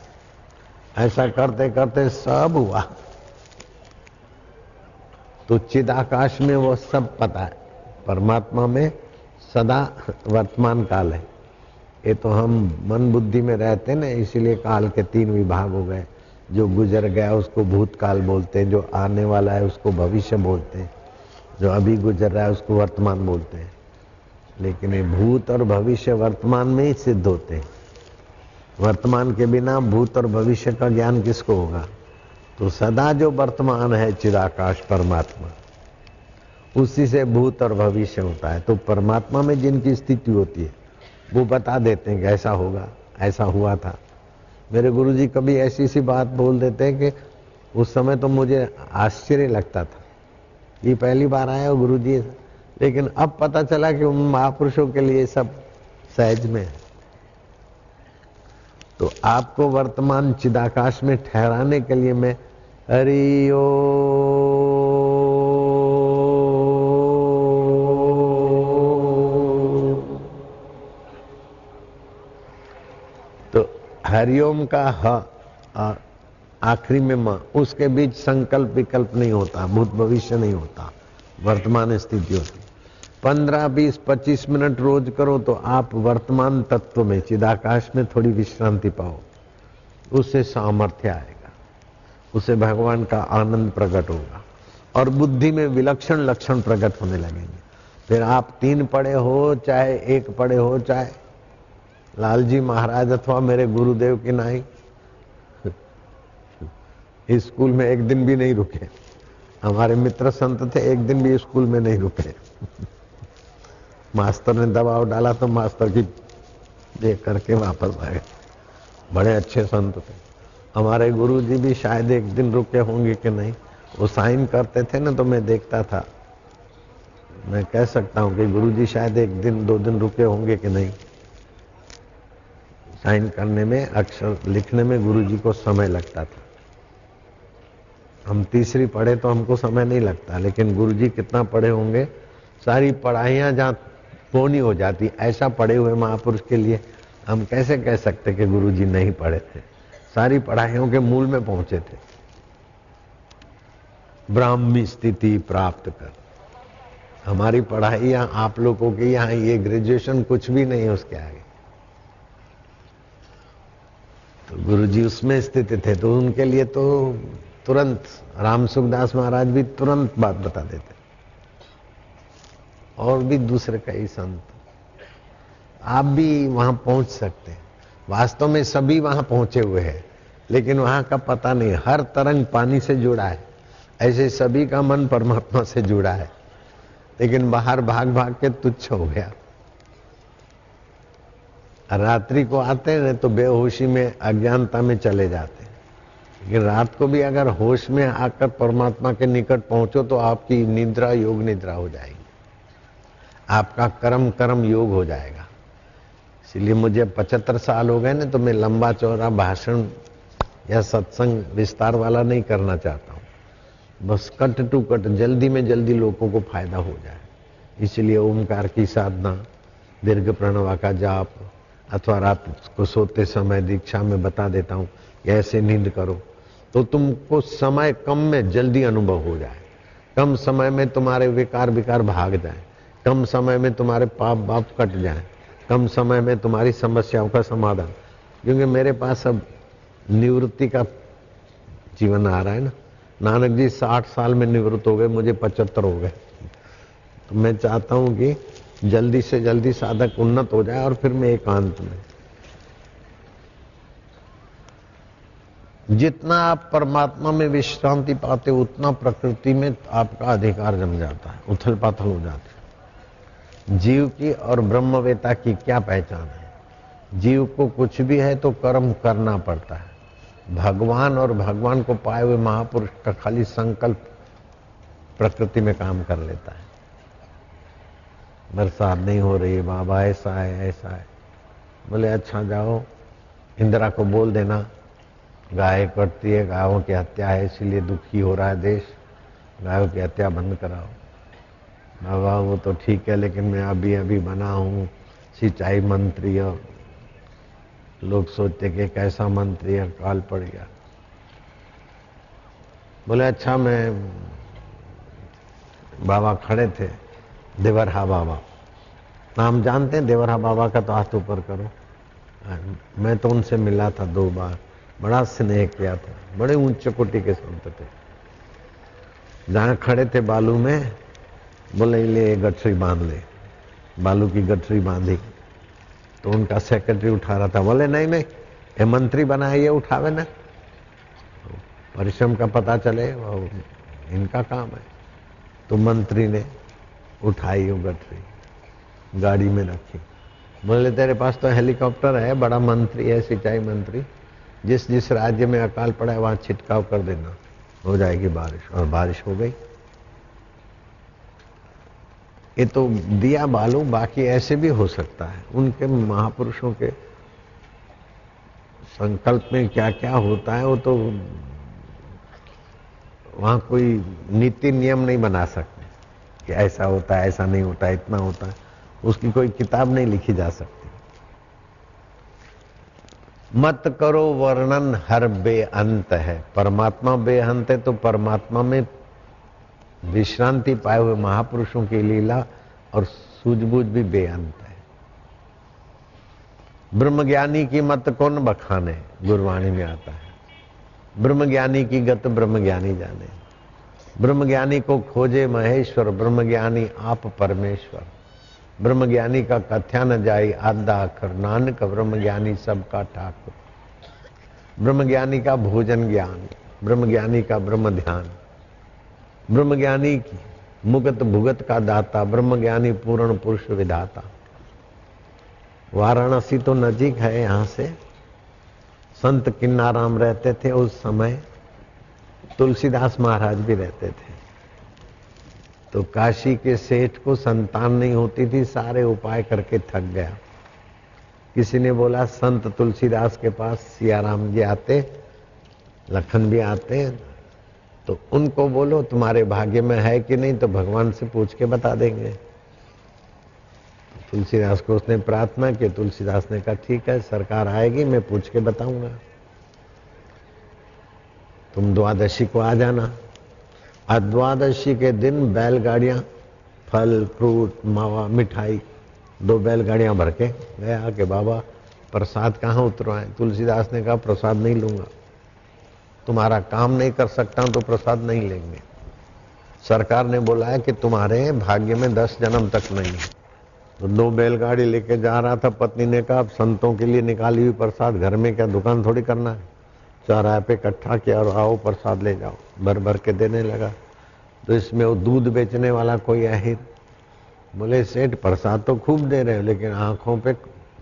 ऐसा करते करते सब हुआ। तो चिद आकाश में वो सब पता है। परमात्मा में सदा वर्तमान काल है। ये तो हम मन बुद्धि में रहते ना, इसीलिए काल के तीन विभाग हो गए। जो गुजर गया, उसको भूतकाल बोलते हैं। जो आने वाला है, उसको भविष्य बोलते हैं। जो अभी गुजर रहा है, उसको वर्तमान बोलते हैं। लेकिन ये भूत और भविष्य वर्तमान में ही सिद्ध होते हैं। वर्तमान के बिना भूत और भविष्य का ज्ञान किसको होगा? तो सदा जो वर्तमान है चिराकाश परमात्मा, उसी से भूत और भविष्य होता है। तो परमात्मा में जिनकी स्थिति होती है, वो बता देते हैं कि ऐसा होगा, ऐसा हुआ था। मेरे गुरुजी कभी ऐसी सी बात बोल देते हैं कि उस समय तो मुझे आश्चर्य लगता था ये पहली बार आया हो गुरु जी लेकिन अब पता चला कि उन महापुरुषों के लिए सब सहज में है। तो आपको वर्तमान चिदाकाश में ठहराने के लिए मैं हरिओ तो हरिओम का ह और आखिरी में म, उसके बीच संकल्प विकल्प नहीं होता, भूत भविष्य नहीं होता, वर्तमान स्थिति होती। पंद्रह, बीस, पच्चीस मिनट रोज करो तो आप वर्तमान तत्व में, चिदाकाश में थोड़ी विश्रांति पाओ। उससे सामर्थ्य आएगा। उसे भगवान का आनंद प्रकट होगा। और बुद्धि में विलक्षण लक्षण प्रकट होने लगेंगे। फिर आप तीन पढ़े हो, चाहे एक पढ़े हो, चाहे लालजी महाराज अथवा मेरे गुरुदेव की नाई। स्कूल में एक दिन भी नहीं रुके। हमारे मित्र संत थे, एक दिन भी स्कूल में नहीं रुके। मास्टर ने दबाव डाला तो मास्टर की देख करके वापस आए। बड़े अच्छे संत थे। हमारे गुरु जी भी शायद एक दिन रुके होंगे कि नहीं? वो साइन करते थे ना तो मैं देखता था। मैं कह सकता हूँ कि गुरु जी शायद एक दिन, दो दिन रुके होंगे कि नहीं? साइन करने में, अक्षर लिखने में गुरु जी को समय लगता था। हम तीसरी पढ़े तो हमको समय नहीं लगता, लेकिन गुरु जी कितना पढ़े होंगे? सारी पढ़ाइयाँ जहाँ पोनी हो जाती, ऐसा पढ़े हुए महापुरुष के लिए हम कैसे कह सकते कि गुरु जी नहीं पढ़े थे? सारी पढ़ाइयों के मूल में पहुँचे थे। ब्राह्मी स्थिति प्राप्त कर। हमारी पढ़ाई यहाँ, आप लोगों की यहाँ, ये ग्रेजुएशन कुछ भी नहीं उसके आगे। तो गुरु जी उसमें स्थित थे तो उनके लिए तो तुरंत राम सुखदास महाराज भी तुरंत बात बता देते। और भी दूसरे कई संत। आप भी वहाँ पहुँच सकते हैं। वास्तव में सभी वहाँ पहुँचे हुए हैं, लेकिन वहाँ का पता नहीं, हर तरंग पानी से जुड़ा है। ऐसे सभी का मन परमात्मा से जुड़ा है। लेकिन बाहर भाग भाग के तुच्छ हो गया। रात्रि को आते हैं तो बेहोशी में, अज्ञानता में चले जाते हैं। लेकिन रात को भी अगर होश में आकर परमात्मा के निकट पहुंचो तो आपकी निद्रा, योग निद्रा हो जाएगी। आपका कर्म कर्म योग हो जाएगा। इसलिए मुझे पचहत्तर साल हो गए ना तो मैं लंबा चौड़ा भाषण या सत्संग विस्तार वाला नहीं करना चाहता हूँ। बस कट टू कट, जल्दी में जल्दी लोगों को फ़ायदा हो जाए। इसलिए ओमकार की साधना, दीर्घ प्रणवा का जाप, अथवा रात को सोते समय दीक्षा में बता देता हूँ ऐसे नींद करो। तो तुमको समय कम में जल्दी अनुभव हो जाए। कम समय में तुम्हारे विकार विकार भाग जाए। कम समय में तुम्हारे पाप बाप कट जाए, कम समय में तुम्हारी समस्याओं का समाधान। क्योंकि मेरे पास अब निवृत्ति का जीवन आ रहा है ना। नानक जी, साठ साल में निवृत्त हो गए, मुझे पचहत्तर हो गए। तो मैं चाहता हूँ कि जल्दी से जल्दी साधक उन्नत हो जाए और फिर मैं एकांत में। जितना आप परमात्मा में विश्रांति पाते, उतना प्रकृति में आपका अधिकार जम जाता है उथल पाथल हो जाते जीव की और ब्रह्मवेता की क्या पहचान है? जीव को कुछ भी है तो कर्म करना पड़ता है। भगवान और भगवान को पाए हुए महापुरुष का खाली संकल्प प्रकृति में काम कर लेता है। बरसात नहीं हो रही, बाबा ऐसा है ऐसा है। बोले अच्छा जाओ, इंदिरा को बोल देना, गाय कटती है, गायों की हत्या है, इसीलिए दुखी हो रहा है देश, गायों की हत्या बंद कराओ। बाबा वो तो ठीक है, लेकिन मैं अभी अभी बना हूँ, सिंचाई मंत्री और लोग सोचते कि कैसा मंत्री है, काल पड़ गया। बोले अच्छा मैं, बाबा खड़े थे, देवरहा बाबा। नाम जानते हैं, देवरहा बाबा का तो हाथ ऊपर करो। मैं तो उनसे मिला था दो बार, बड़ा स्नेह किया था, बड़े ऊँचे कोटि के संत थे। जहाँ खड़े थे बालू में बोले, ले, गठरी बाँध ले। बालू की गठरी बांधी। तो उनका सेक्रेटरी उठा रहा था। बोले, नहीं नहीं, ये मंत्री बनाए ये उठावे ना। परिश्रम का पता चले इनका काम है। तो मंत्री ने उठाई वो गठरी, गाड़ी में रखी। बोले, तेरे पास तो हेलीकॉप्टर है, बड़ा मंत्री है, सिंचाई मंत्री। जिस जिस राज्य में अकाल पड़ा है, वहाँ छिटकाव कर देना। हो जाएगी बारिश। और बारिश हो गई। ये तो दिया बालू, बाकी ऐसे भी हो सकता है। उनके महापुरुषों के संकल्प में क्या क्या होता है, वो तो वहाँ कोई नीति नियम नहीं बना सकते कि ऐसा होता है, ऐसा नहीं होता, इतना होता है। उसकी कोई किताब नहीं लिखी जा सकती। मत करो वर्णन, हर बेअंत है। परमात्मा बेअंत है तो परमात्मा में विश्रांति पाए हुए महापुरुषों की लीला और सूझबूझ भी बेअंत है। ब्रह्मज्ञानी की मत कौन बखाने, गुरवाणी में आता है। ब्रह्मज्ञानी की गत ब्रह्मज्ञानी जाने। ब्रह्मज्ञानी को खोजे महेश्वर, ब्रह्मज्ञानी आप परमेश्वर। ब्रह्मज्ञानी का कथ्या न जाई आधा अखर नानक ब्रह्मज्ञानी सबका ठाकुर। ब्रह्मज्ञानी का भोजन ज्ञान, ब्रह्मज्ञानी का ब्रह्म ध्यान। ब्रह्मज्ञानी की। मुगत भुगत का दाता, ब्रह्मज्ञानी पूर्ण पुरुष विधाता। वाराणसी तो नजीक है यहाँ से। संत किन्नाराम रहते थे उस समय। तुलसीदास महाराज भी रहते थे। तो काशी के सेठ को संतान नहीं होती थी, सारे उपाय करके थक गया। किसी ने बोला, संत तुलसीदास के पास सियाराम जी आते, लखन भी आते तो उनको बोलो, तुम्हारे भाग्य में है कि नहीं तो भगवान से पूछ के बता देंगे। तुलसीदास को उसने प्रार्थना की, तुलसीदास ने कहा, ठीक है, सरकार आएगी, मैं पूछ के बताऊँगा। तुम द्वादशी को आ जाना। द्वादशी के दिन बैलगाड़ियाँ, फल, फ्रूट, मावा, मिठाई, दो बैलगाड़ियाँ भर के, गया कि बाबा, प्रसाद कहाँ उतरवाए? तुलसीदास ने कहा, प्रसाद नहीं लूँगा। तुम्हारा काम नहीं कर सकता तो प्रसाद नहीं लेंगे। सरकार ने बोला है कि तुम्हारे भाग्य में दस जन्म तक नहीं है। तो दो बैलगाड़ी लेके जा रहा था पत्नी ने कहा संतों के लिए निकाली हुई प्रसाद, घर में क्या दुकान थोड़ी करना है? चौराहे पे इकट्ठा किया और आओ, प्रसाद ले जाओ। भर भर के देने लगा। तो इसमें वो दूध बेचने वाला कोई आहिर बोले, सेठ, प्रसाद तो खूब दे रहे हो, लेकिन आँखों पे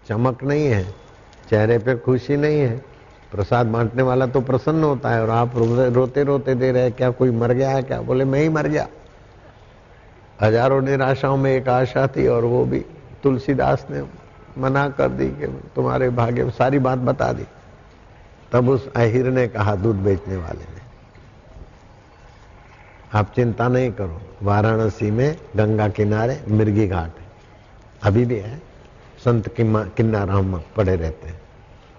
चमक नहीं है, चेहरे पे खुशी नहीं है। प्रसाद बांटने वाला तो प्रसन्न होता है और आप रोते रोते दे रहे क्या कोई मर गया है क्या? बोले, मैं ही मर गया। हज़ारों निराशाओं में एक आशा थी और वो भी तुलसीदास ने मना कर दी कि तुम्हारे भाग्य सारी बात बता दी। तब उस अहिर ने कहा, दूध बेचने वाले ने, आप चिंता नहीं करो, वाराणसी में गंगा किनारे मिर्गी घाट है। अभी भी है, संत किन्ना राम पड़े रहते हैं।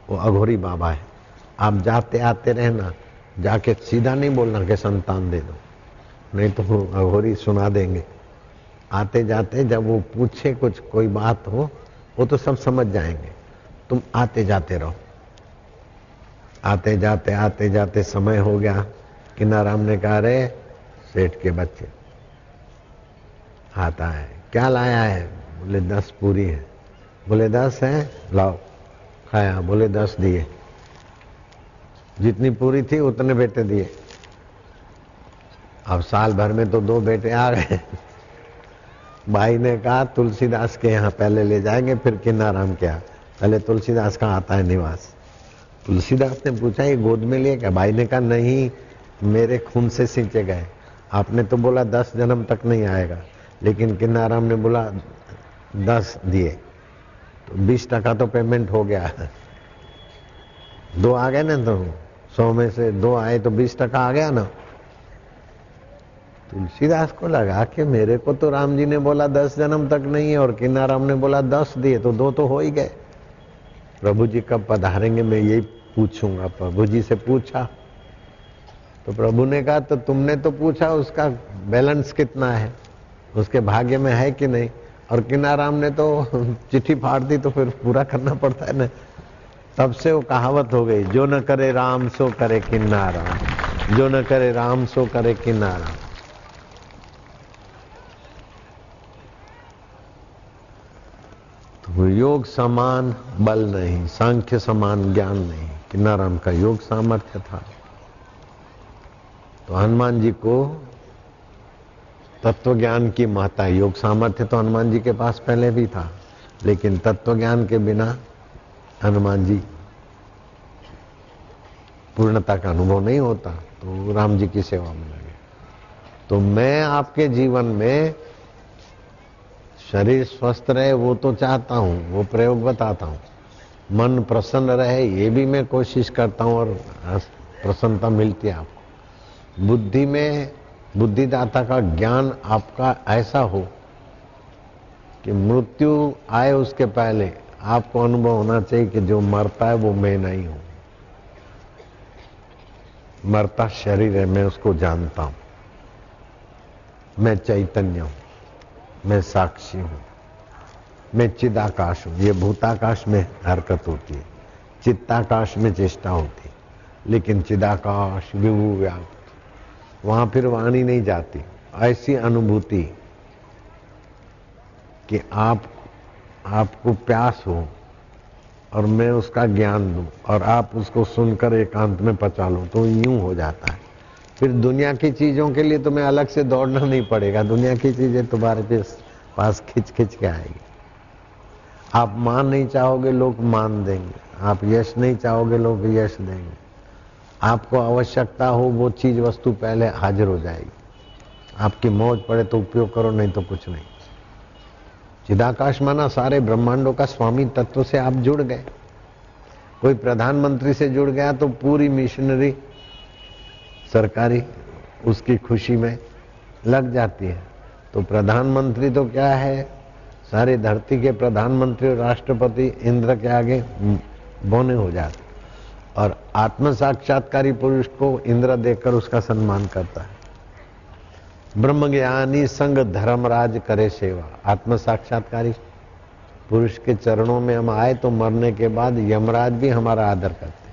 वो अघोरी बाबा है। आप जाते आते रहना, जाके सीधा नहीं बोलना कि संतान दे दो। नहीं तो अघोरी सुना देंगे। आते जाते जब वो पूछे कुछ, कोई बात हो, वो तो सब समझ जाएँगे। तुम आते जाते रहो। आते जाते आते जाते समय हो गया। किन्नाराम ने कहा रे सेठ के बच्चे आता है क्या लाया है? बोले, दस पूरी है। बोले, दस है? लाओ, खाया। बोले, दस दिए। जितनी पूरी थी उतने बेटे दिए। अब साल भर में तो दो बेटे आ गए। भाई ने कहा, तुलसीदास के यहाँ पहले ले जाएँगे, फिर किन्नाराम क्या? पहले तुलसीदास का आता है निवास? तुलसीदास ने पूछा, ये गोद में लिए क्या? भाई ने कहा, नहीं, मेरे खून से सिंचे गए। आपने तो बोला दस जन्म तक नहीं आएगा, लेकिन किन्नाराम ने बोला दस दिए। तो बीस टका तो पेमेंट हो गया। दो आ गए ना तो सौ में से दो आए तो बीस टका आ गया ना। तुलसीदास को लगा कि मेरे को तो राम जी ने बोला दस जन्म तक नहीं है और किन्नाराम ने बोला दस दिए तो दो तो हो ही गए। प्रभु जी कब पधारेंगे मैं यही पूछूँगा। प्रभु जी से पूछा। तो प्रभु ने कहा तो तुमने तो पूछा उसका बैलेंस कितना है? उसके भाग्य में है कि नहीं? और किन्नाराम ने तो चिट्ठी फाड़ दी तो फिर पूरा करना पड़ता है ना। तब से वो कहावत हो गई, जो न करे राम, सो करे किन्नाराम जो न करे राम, सो करे किन्नाराम तो योग समान बल नहीं, सांख्य समान ज्ञान नहीं किन्नाराम का योग सामर्थ्य था। तो हनुमान जी को तत्व ज्ञान की महत्ता, योग सामर्थ्य तो हनुमान जी के पास पहले भी था, लेकिन तत्व ज्ञान के बिना हनुमान जी। पूर्णता का अनुभव नहीं होता तो राम जी की सेवा में लगे। तो मैं आपके जीवन में शरीर स्वस्थ रहे, वो तो चाहता हूँ, वो प्रयोग बताता हूँ। मन प्रसन्न रहे, ये भी मैं कोशिश करता हूँ और प्रसन्नता मिलती है आपको। बुद्धि में, बुद्धिदाता का ज्ञान आपका ऐसा हो कि मृत्यु आए उसके पहले आपको अनुभव होना चाहिए कि जो मरता है वो मैं नहीं हूँ। मरता शरीर है, मैं उसको जानता हूँ। मैं चैतन्य हूँ, मैं साक्षी हूँ, मैं चिदाकाश हूँ। ये भूताकाश में हरकत होती है, चित्ताकाश में चेष्टा होती है, लेकिन चिदाकाश, विभु व्याप्त, वहाँ फिर वाणी नहीं जाती। ऐसी अनुभूति कि आप आपको प्यास हो और मैं उसका ज्ञान दूँ और आप उसको सुनकर एकांत में पचा लो तो यूँ हो जाता है। फिर दुनिया की चीज़ों के लिए तुम्हें अलग से दौड़ना नहीं पड़ेगा। दुनिया की चीज़ें तुम्हारे पास खिंच खिंच के आएगी। आप मान नहीं चाहोगे, लोग मान देंगे। आप यश नहीं चाहोगे, लोग यश देंगे। आपको आवश्यकता हो, वो चीज़ वस्तु पहले हाजिर हो जाएगी। आपकी मौज पड़े तो उपयोग करो, नहीं तो कुछ नहीं। चिदाकाश माना सारे ब्रह्मांडों का स्वामी तत्व से आप जुड़ गए। कोई प्रधानमंत्री से जुड़ गया तो पूरी मिशनरी सरकारी, उसकी खुशी में लग जाती है। तो प्रधानमंत्री तो क्या है? सारी धरती के प्रधानमंत्री और राष्ट्रपति इंद्र के आगे बोने हो जाते और आत्म साक्षात्कारी पुरुष को इंद्र देखकर उसका सम्मान करता है। ब्रह्म ज्ञानी संग धर्मराज करे सेवा। आत्म साक्षात्कारी पुरुष के चरणों में हम आए तो मरने के बाद यमराज भी हमारा आदर करते।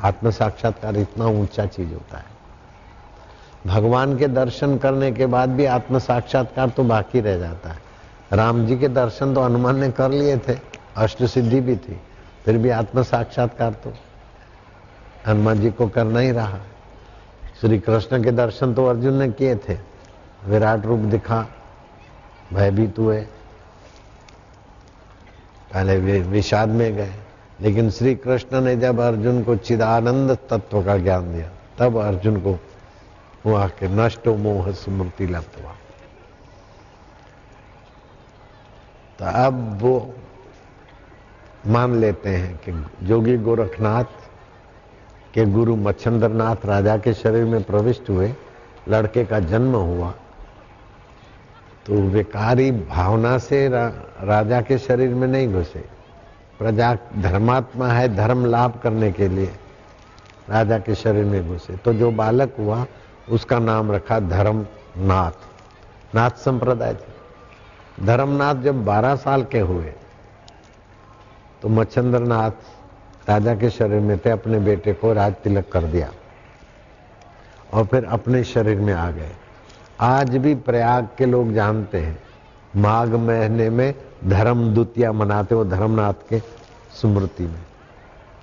आत्म साक्षात्कार इतना ऊँचा चीज़ होता है। भगवान के दर्शन करने के बाद भी आत्म साक्षात्कार तो बाकी रह जाता है। राम जी के दर्शन तो हनुमान ने कर लिए थे, अष्ट सिद्धि भी थी, फिर भी आत्म साक्षात्कार तो हनुमान जी को करना ही रहा। श्री कृष्ण के दर्शन तो अर्जुन ने किए थे। विराट रूप दिखा, भयभीत हुए। पहले विषाद में गए, लेकिन श्री कृष्ण ने जब अर्जुन को चिदानंद तत्व का ज्ञान दिया, तब अर्जुन को हुआ कि नष्टो मोह स्मृति लब्धवा तो अब वो मान लेते हैं कि जोगी गोरखनाथ के गुरु मच्छंद्रनाथ राजा के शरीर में प्रविष्ट हुए लड़के का जन्म हुआ। तो विकारी भावना से रा, राजा के शरीर में नहीं घुसे। प्रजा धर्मात्मा है धर्म लाभ करने के लिए राजा के शरीर में घुसे। तो जो बालक हुआ उसका नाम रखा धर्मनाथ। नाथ संप्रदाय थे। धर्मनाथ जब 12 साल के हुए तो मच्छंद्र नाथ राजा के शरीर में थे, अपने बेटे को राज तिलक कर दिया और फिर अपने शरीर में आ गए। आज भी प्रयाग के लोग जानते हैं, माघ महीने में धर्म द्वितीया मनाते हो धर्मनाथ के स्मृति में।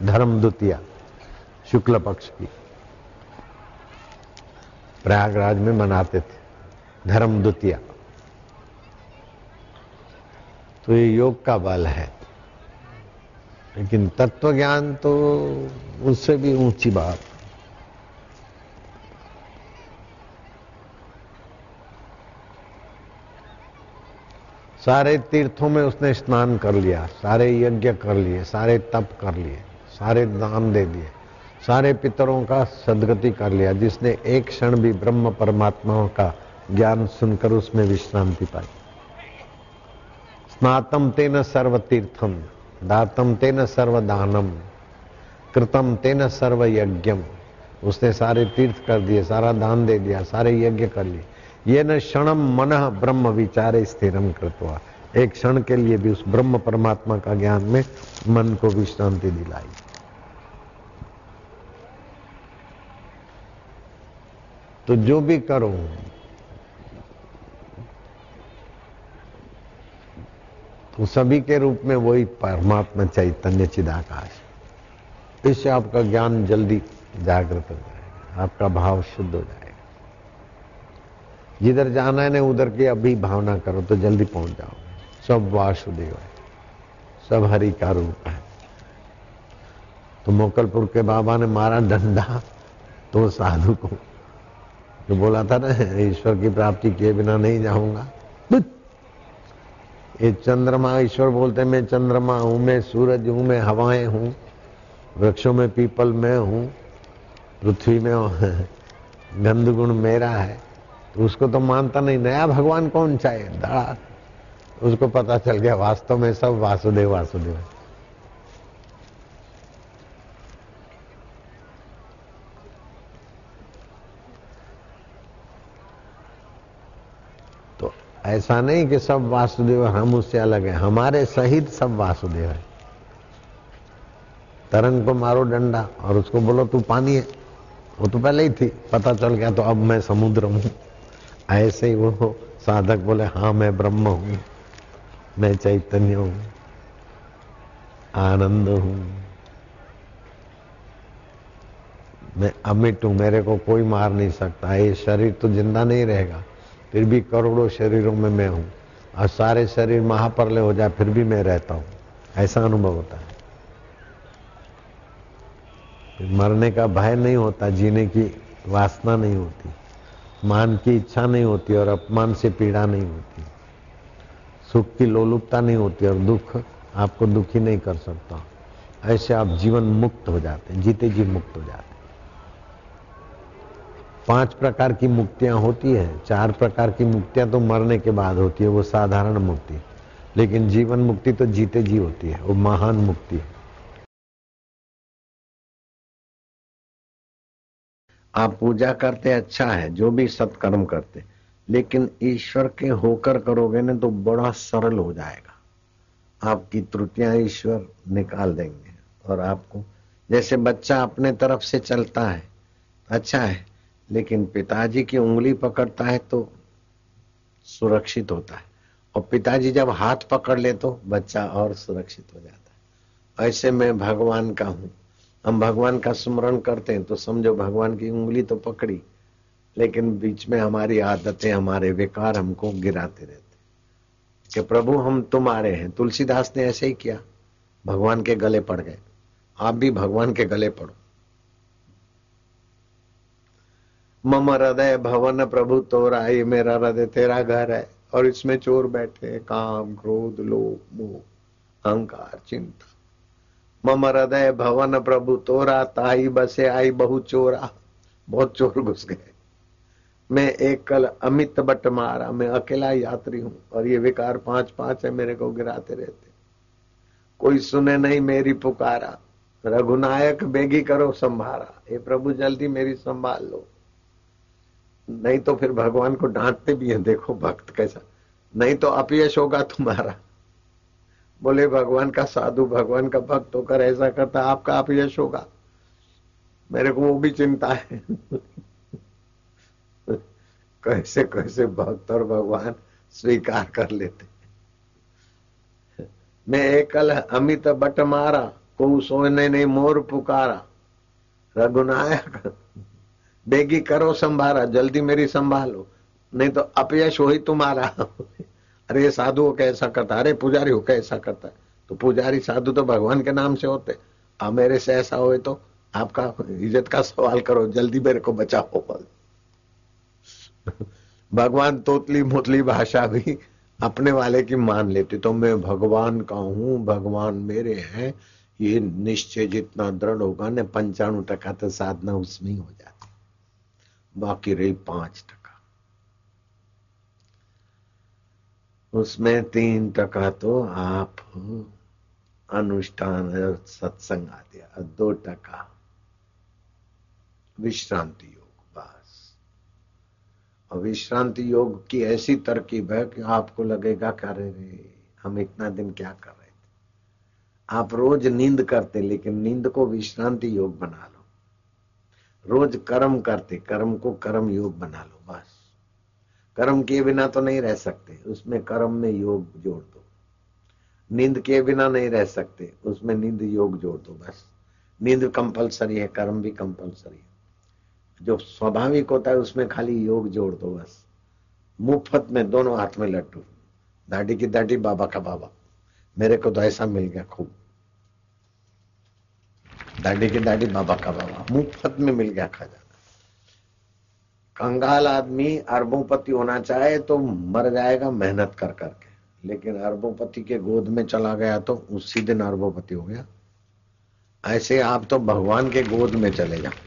धर्म द्वितीया, शुक्ल पक्ष की। प्रयागराज में मनाते थे, धर्म द्वितीया। तो ये योग का बल है। लेकिन तत्व ज्ञान तो उससे भी ऊँची बात। सारे तीर्थों में उसने स्नान कर लिया, सारे यज्ञ कर लिए, सारे तप कर लिए, सारे दान दे दिए, सारे पितरों का सदगति कर लिया, जिसने एक क्षण भी ब्रह्म परमात्माओं का ज्ञान सुनकर उसमें विश्रांति पाई। स्नातम तेन सर्व तीर्थम दातम तेन सर्व दानम कृतम तेन सर्व यज्ञम उसने सारे तीर्थ कर दिए, सारा दान दे दिया, सारे यज्ञ कर लिए। ये न क्षणम मन ब्रह्म विचारे स्थिरम कृतवा। एक क्षण के लिए भी उस ब्रह्म परमात्मा का ज्ञान में मन को विश्रांति दिलाई। तो जो भी करो सभी के रूप में वही परमात्मा चैतन्य चिदाकाश। इससे आपका ज्ञान जल्दी जागृत हो जाएगा, आपका भाव शुद्ध हो जाएगा। जिधर जाना है ना, उधर की अभी भावना करो तो जल्दी पहुँच जाओ। सब वासुदेव है, सब हरि का रूप है। तो मोकलपुर के बाबा ने मारा डंडा तो साधु को, जो बोला था ना, ईश्वर की प्राप्ति किए बिना नहीं जाऊँगा। ये चंद्रमा ईश्वर बोलते मैं चंद्रमा हूँ, मैं सूरज हूँ, मैं हवाएँ हूँ, वृक्षों में पीपल मैं हूँ, पृथ्वी में गंध गुण मेरा है। तो उसको तो मानता नहीं, नया भगवान कौन चाहे धड़ा उसको पता चल गया, वास्तव में सब वासुदेव वासुदेव। है ऐसा नहीं कि सब वासुदेव हम उससे अलग है। हमारे सहित सब वासुदेव है। तरंग को मारो डंडा और उसको बोलो, तू पानी है। वो तो पहले ही थी। पता चल गया तो अब मैं समुद्र हूँ। ऐसे ही वो साधक बोले हाँ मैं ब्रह्म हूँ। मैं चैतन्य हूँ। आनंद हूँ। मैं अमिट हूँ। मेरे को कोई मार नहीं सकता। ये शरीर तो ज़िंदा नहीं रहेगा। फिर भी करोड़ों शरीरों में मैं हूँ। और सारे शरीर महाप्रलय हो जाए, फिर भी मैं रहता हूँ। ऐसा अनुभव होता है। मरने का भय नहीं होता, जीने की वासना नहीं होती। मान की इच्छा नहीं होती और अपमान से पीड़ा नहीं होती। सुख की लोलुपता नहीं होती और दुख आपको दुखी नहीं कर सकता। ऐसे आप जीवन मुक्त हो जाते हैं, जीते जी मुक्त हो जाते पाँच प्रकार की मुक्तियाँ होती है। चार प्रकार की मुक्तियाँ तो मरने के बाद होती है, वो साधारण मुक्ति। लेकिन जीवन मुक्ति तो जीते जी होती है, वो महान मुक्ति है। आप पूजा करते अच्छा है, जो भी सत्कर्म करते, लेकिन ईश्वर के होकर करोगे ना तो बड़ा सरल हो जाएगा। आपकी त्रुटियाँ ईश्वर निकाल देंगे, और आपको, जैसे बच्चा अपने तरफ़ से चलता है अच्छा है लेकिन पिताजी की उंगली पकड़ता है तो सुरक्षित होता है। और पिताजी जब हाथ पकड़ ले तो बच्चा और सुरक्षित हो जाता है। ऐसे मैं भगवान का हूँ। हम भगवान का स्मरण करते हैं तो समझो भगवान की उंगली तो पकड़ी, लेकिन बीच में हमारी आदतें, हमारे विकार हमको गिराते रहते कि प्रभु, हम तुम्हारे हैं। तुलसीदास ने ऐसे ही किया। भगवान के गले पड़ गए। आप भी भगवान के गले पड़ो। मम हृदय भवन प्रभु तोरा ये मेरा हृदय तेरा घर है। और इसमें चोर बैठे काम, क्रोध, लोभ, मोह, अहंकार, चिंता। मम हृदय भवन प्रभु तोरा, ताई बसे आई बहु चोरा। बहुत चोर घुस गए। मैं एक कल अमित बट मारा, मैं अकेला यात्री हूँ, और ये विकार पाँच पाँच है, मेरे को गिराते रहते। कोई सुने नहीं मेरी पुकारा, रघुनायक बेगी करो संभारा। ये प्रभु, जल्दी मेरी संभाल लो। नहीं तो फिर भगवान को डांटते भी हैं, देखो भक्त कैसा। नहीं तो अपयश होगा तुम्हारा। बोले, भगवान का साधु, भगवान का भक्त होकर ऐसा करता, आपका अपयश होगा। मेरे को वो भी चिंता है। कैसे कैसे भक्त और भगवान स्वीकार कर लेते। मैं एकल अमित बट मारा को सोने ने मोर पुकारा। रघुनायक बेगी करो संभारा, जल्दी मेरी संभालो। नहीं तो अपयश हो ही तुम्हारा। अरे साधु हो कैसा करता अरे पुजारी हो कैसा करता तो पुजारी साधु तो भगवान के नाम से होते। अब मेरे से ऐसा हो तो आपका इज़्ज़त का सवाल करो, जल्दी मेरे को बचाओ। भगवान तोतली मोतली भाषा भी अपने वाले की मान लेते। तो मैं भगवान का हूँ, भगवान मेरे हैं। ये निश्चय जितना दृढ़ होगा ना पंचाणु टका तो साधना उसमें ही हो जाती। बाकी रही पाँच टका। उसमें तीन टका तो आप अनुष्ठान सत्संग आदि दो टका। विश्रांति योग, बस। और विश्रांति योग की ऐसी तरकीब है कि आपको लगेगा करे रे, हम इतना दिन क्या कर रहे थे? आप रोज नींद करते, लेकिन नींद को विश्रांति योग बना लो। रोज कर्म करते, कर्म को कर्म योग बना लो, बस। कर्म किए बिना तो नहीं रह सकते, उसमें कर्म में योग जोड़ दो। नींद किए बिना नहीं रह सकते, उसमें नींद योग जोड़ दो, बस। नींद कंपलसरी है, कर्म भी कंपलसरी है। जो स्वाभाविक होता है, उसमें खाली योग जोड़ दो, बस। मुफ़्त में दोनों हाथ में लट्टू दाढ़ी की दाढ़ी, बाबा का बाबा। मेरे को तो ऐसा मिल गया खूब। दाढ़ी के दाढ़ी बाबा का बाबा। मुफ़्त में मिल गया खजाना कंगाल आदमी अरबोपति होना चाहे तो मर जाएगा मेहनत कर करके। लेकिन अरबोपति के गोद में चला गया तो उसी दिन अरबोपति हो गया। ऐसे आप तो भगवान के गोद में चले जाओ।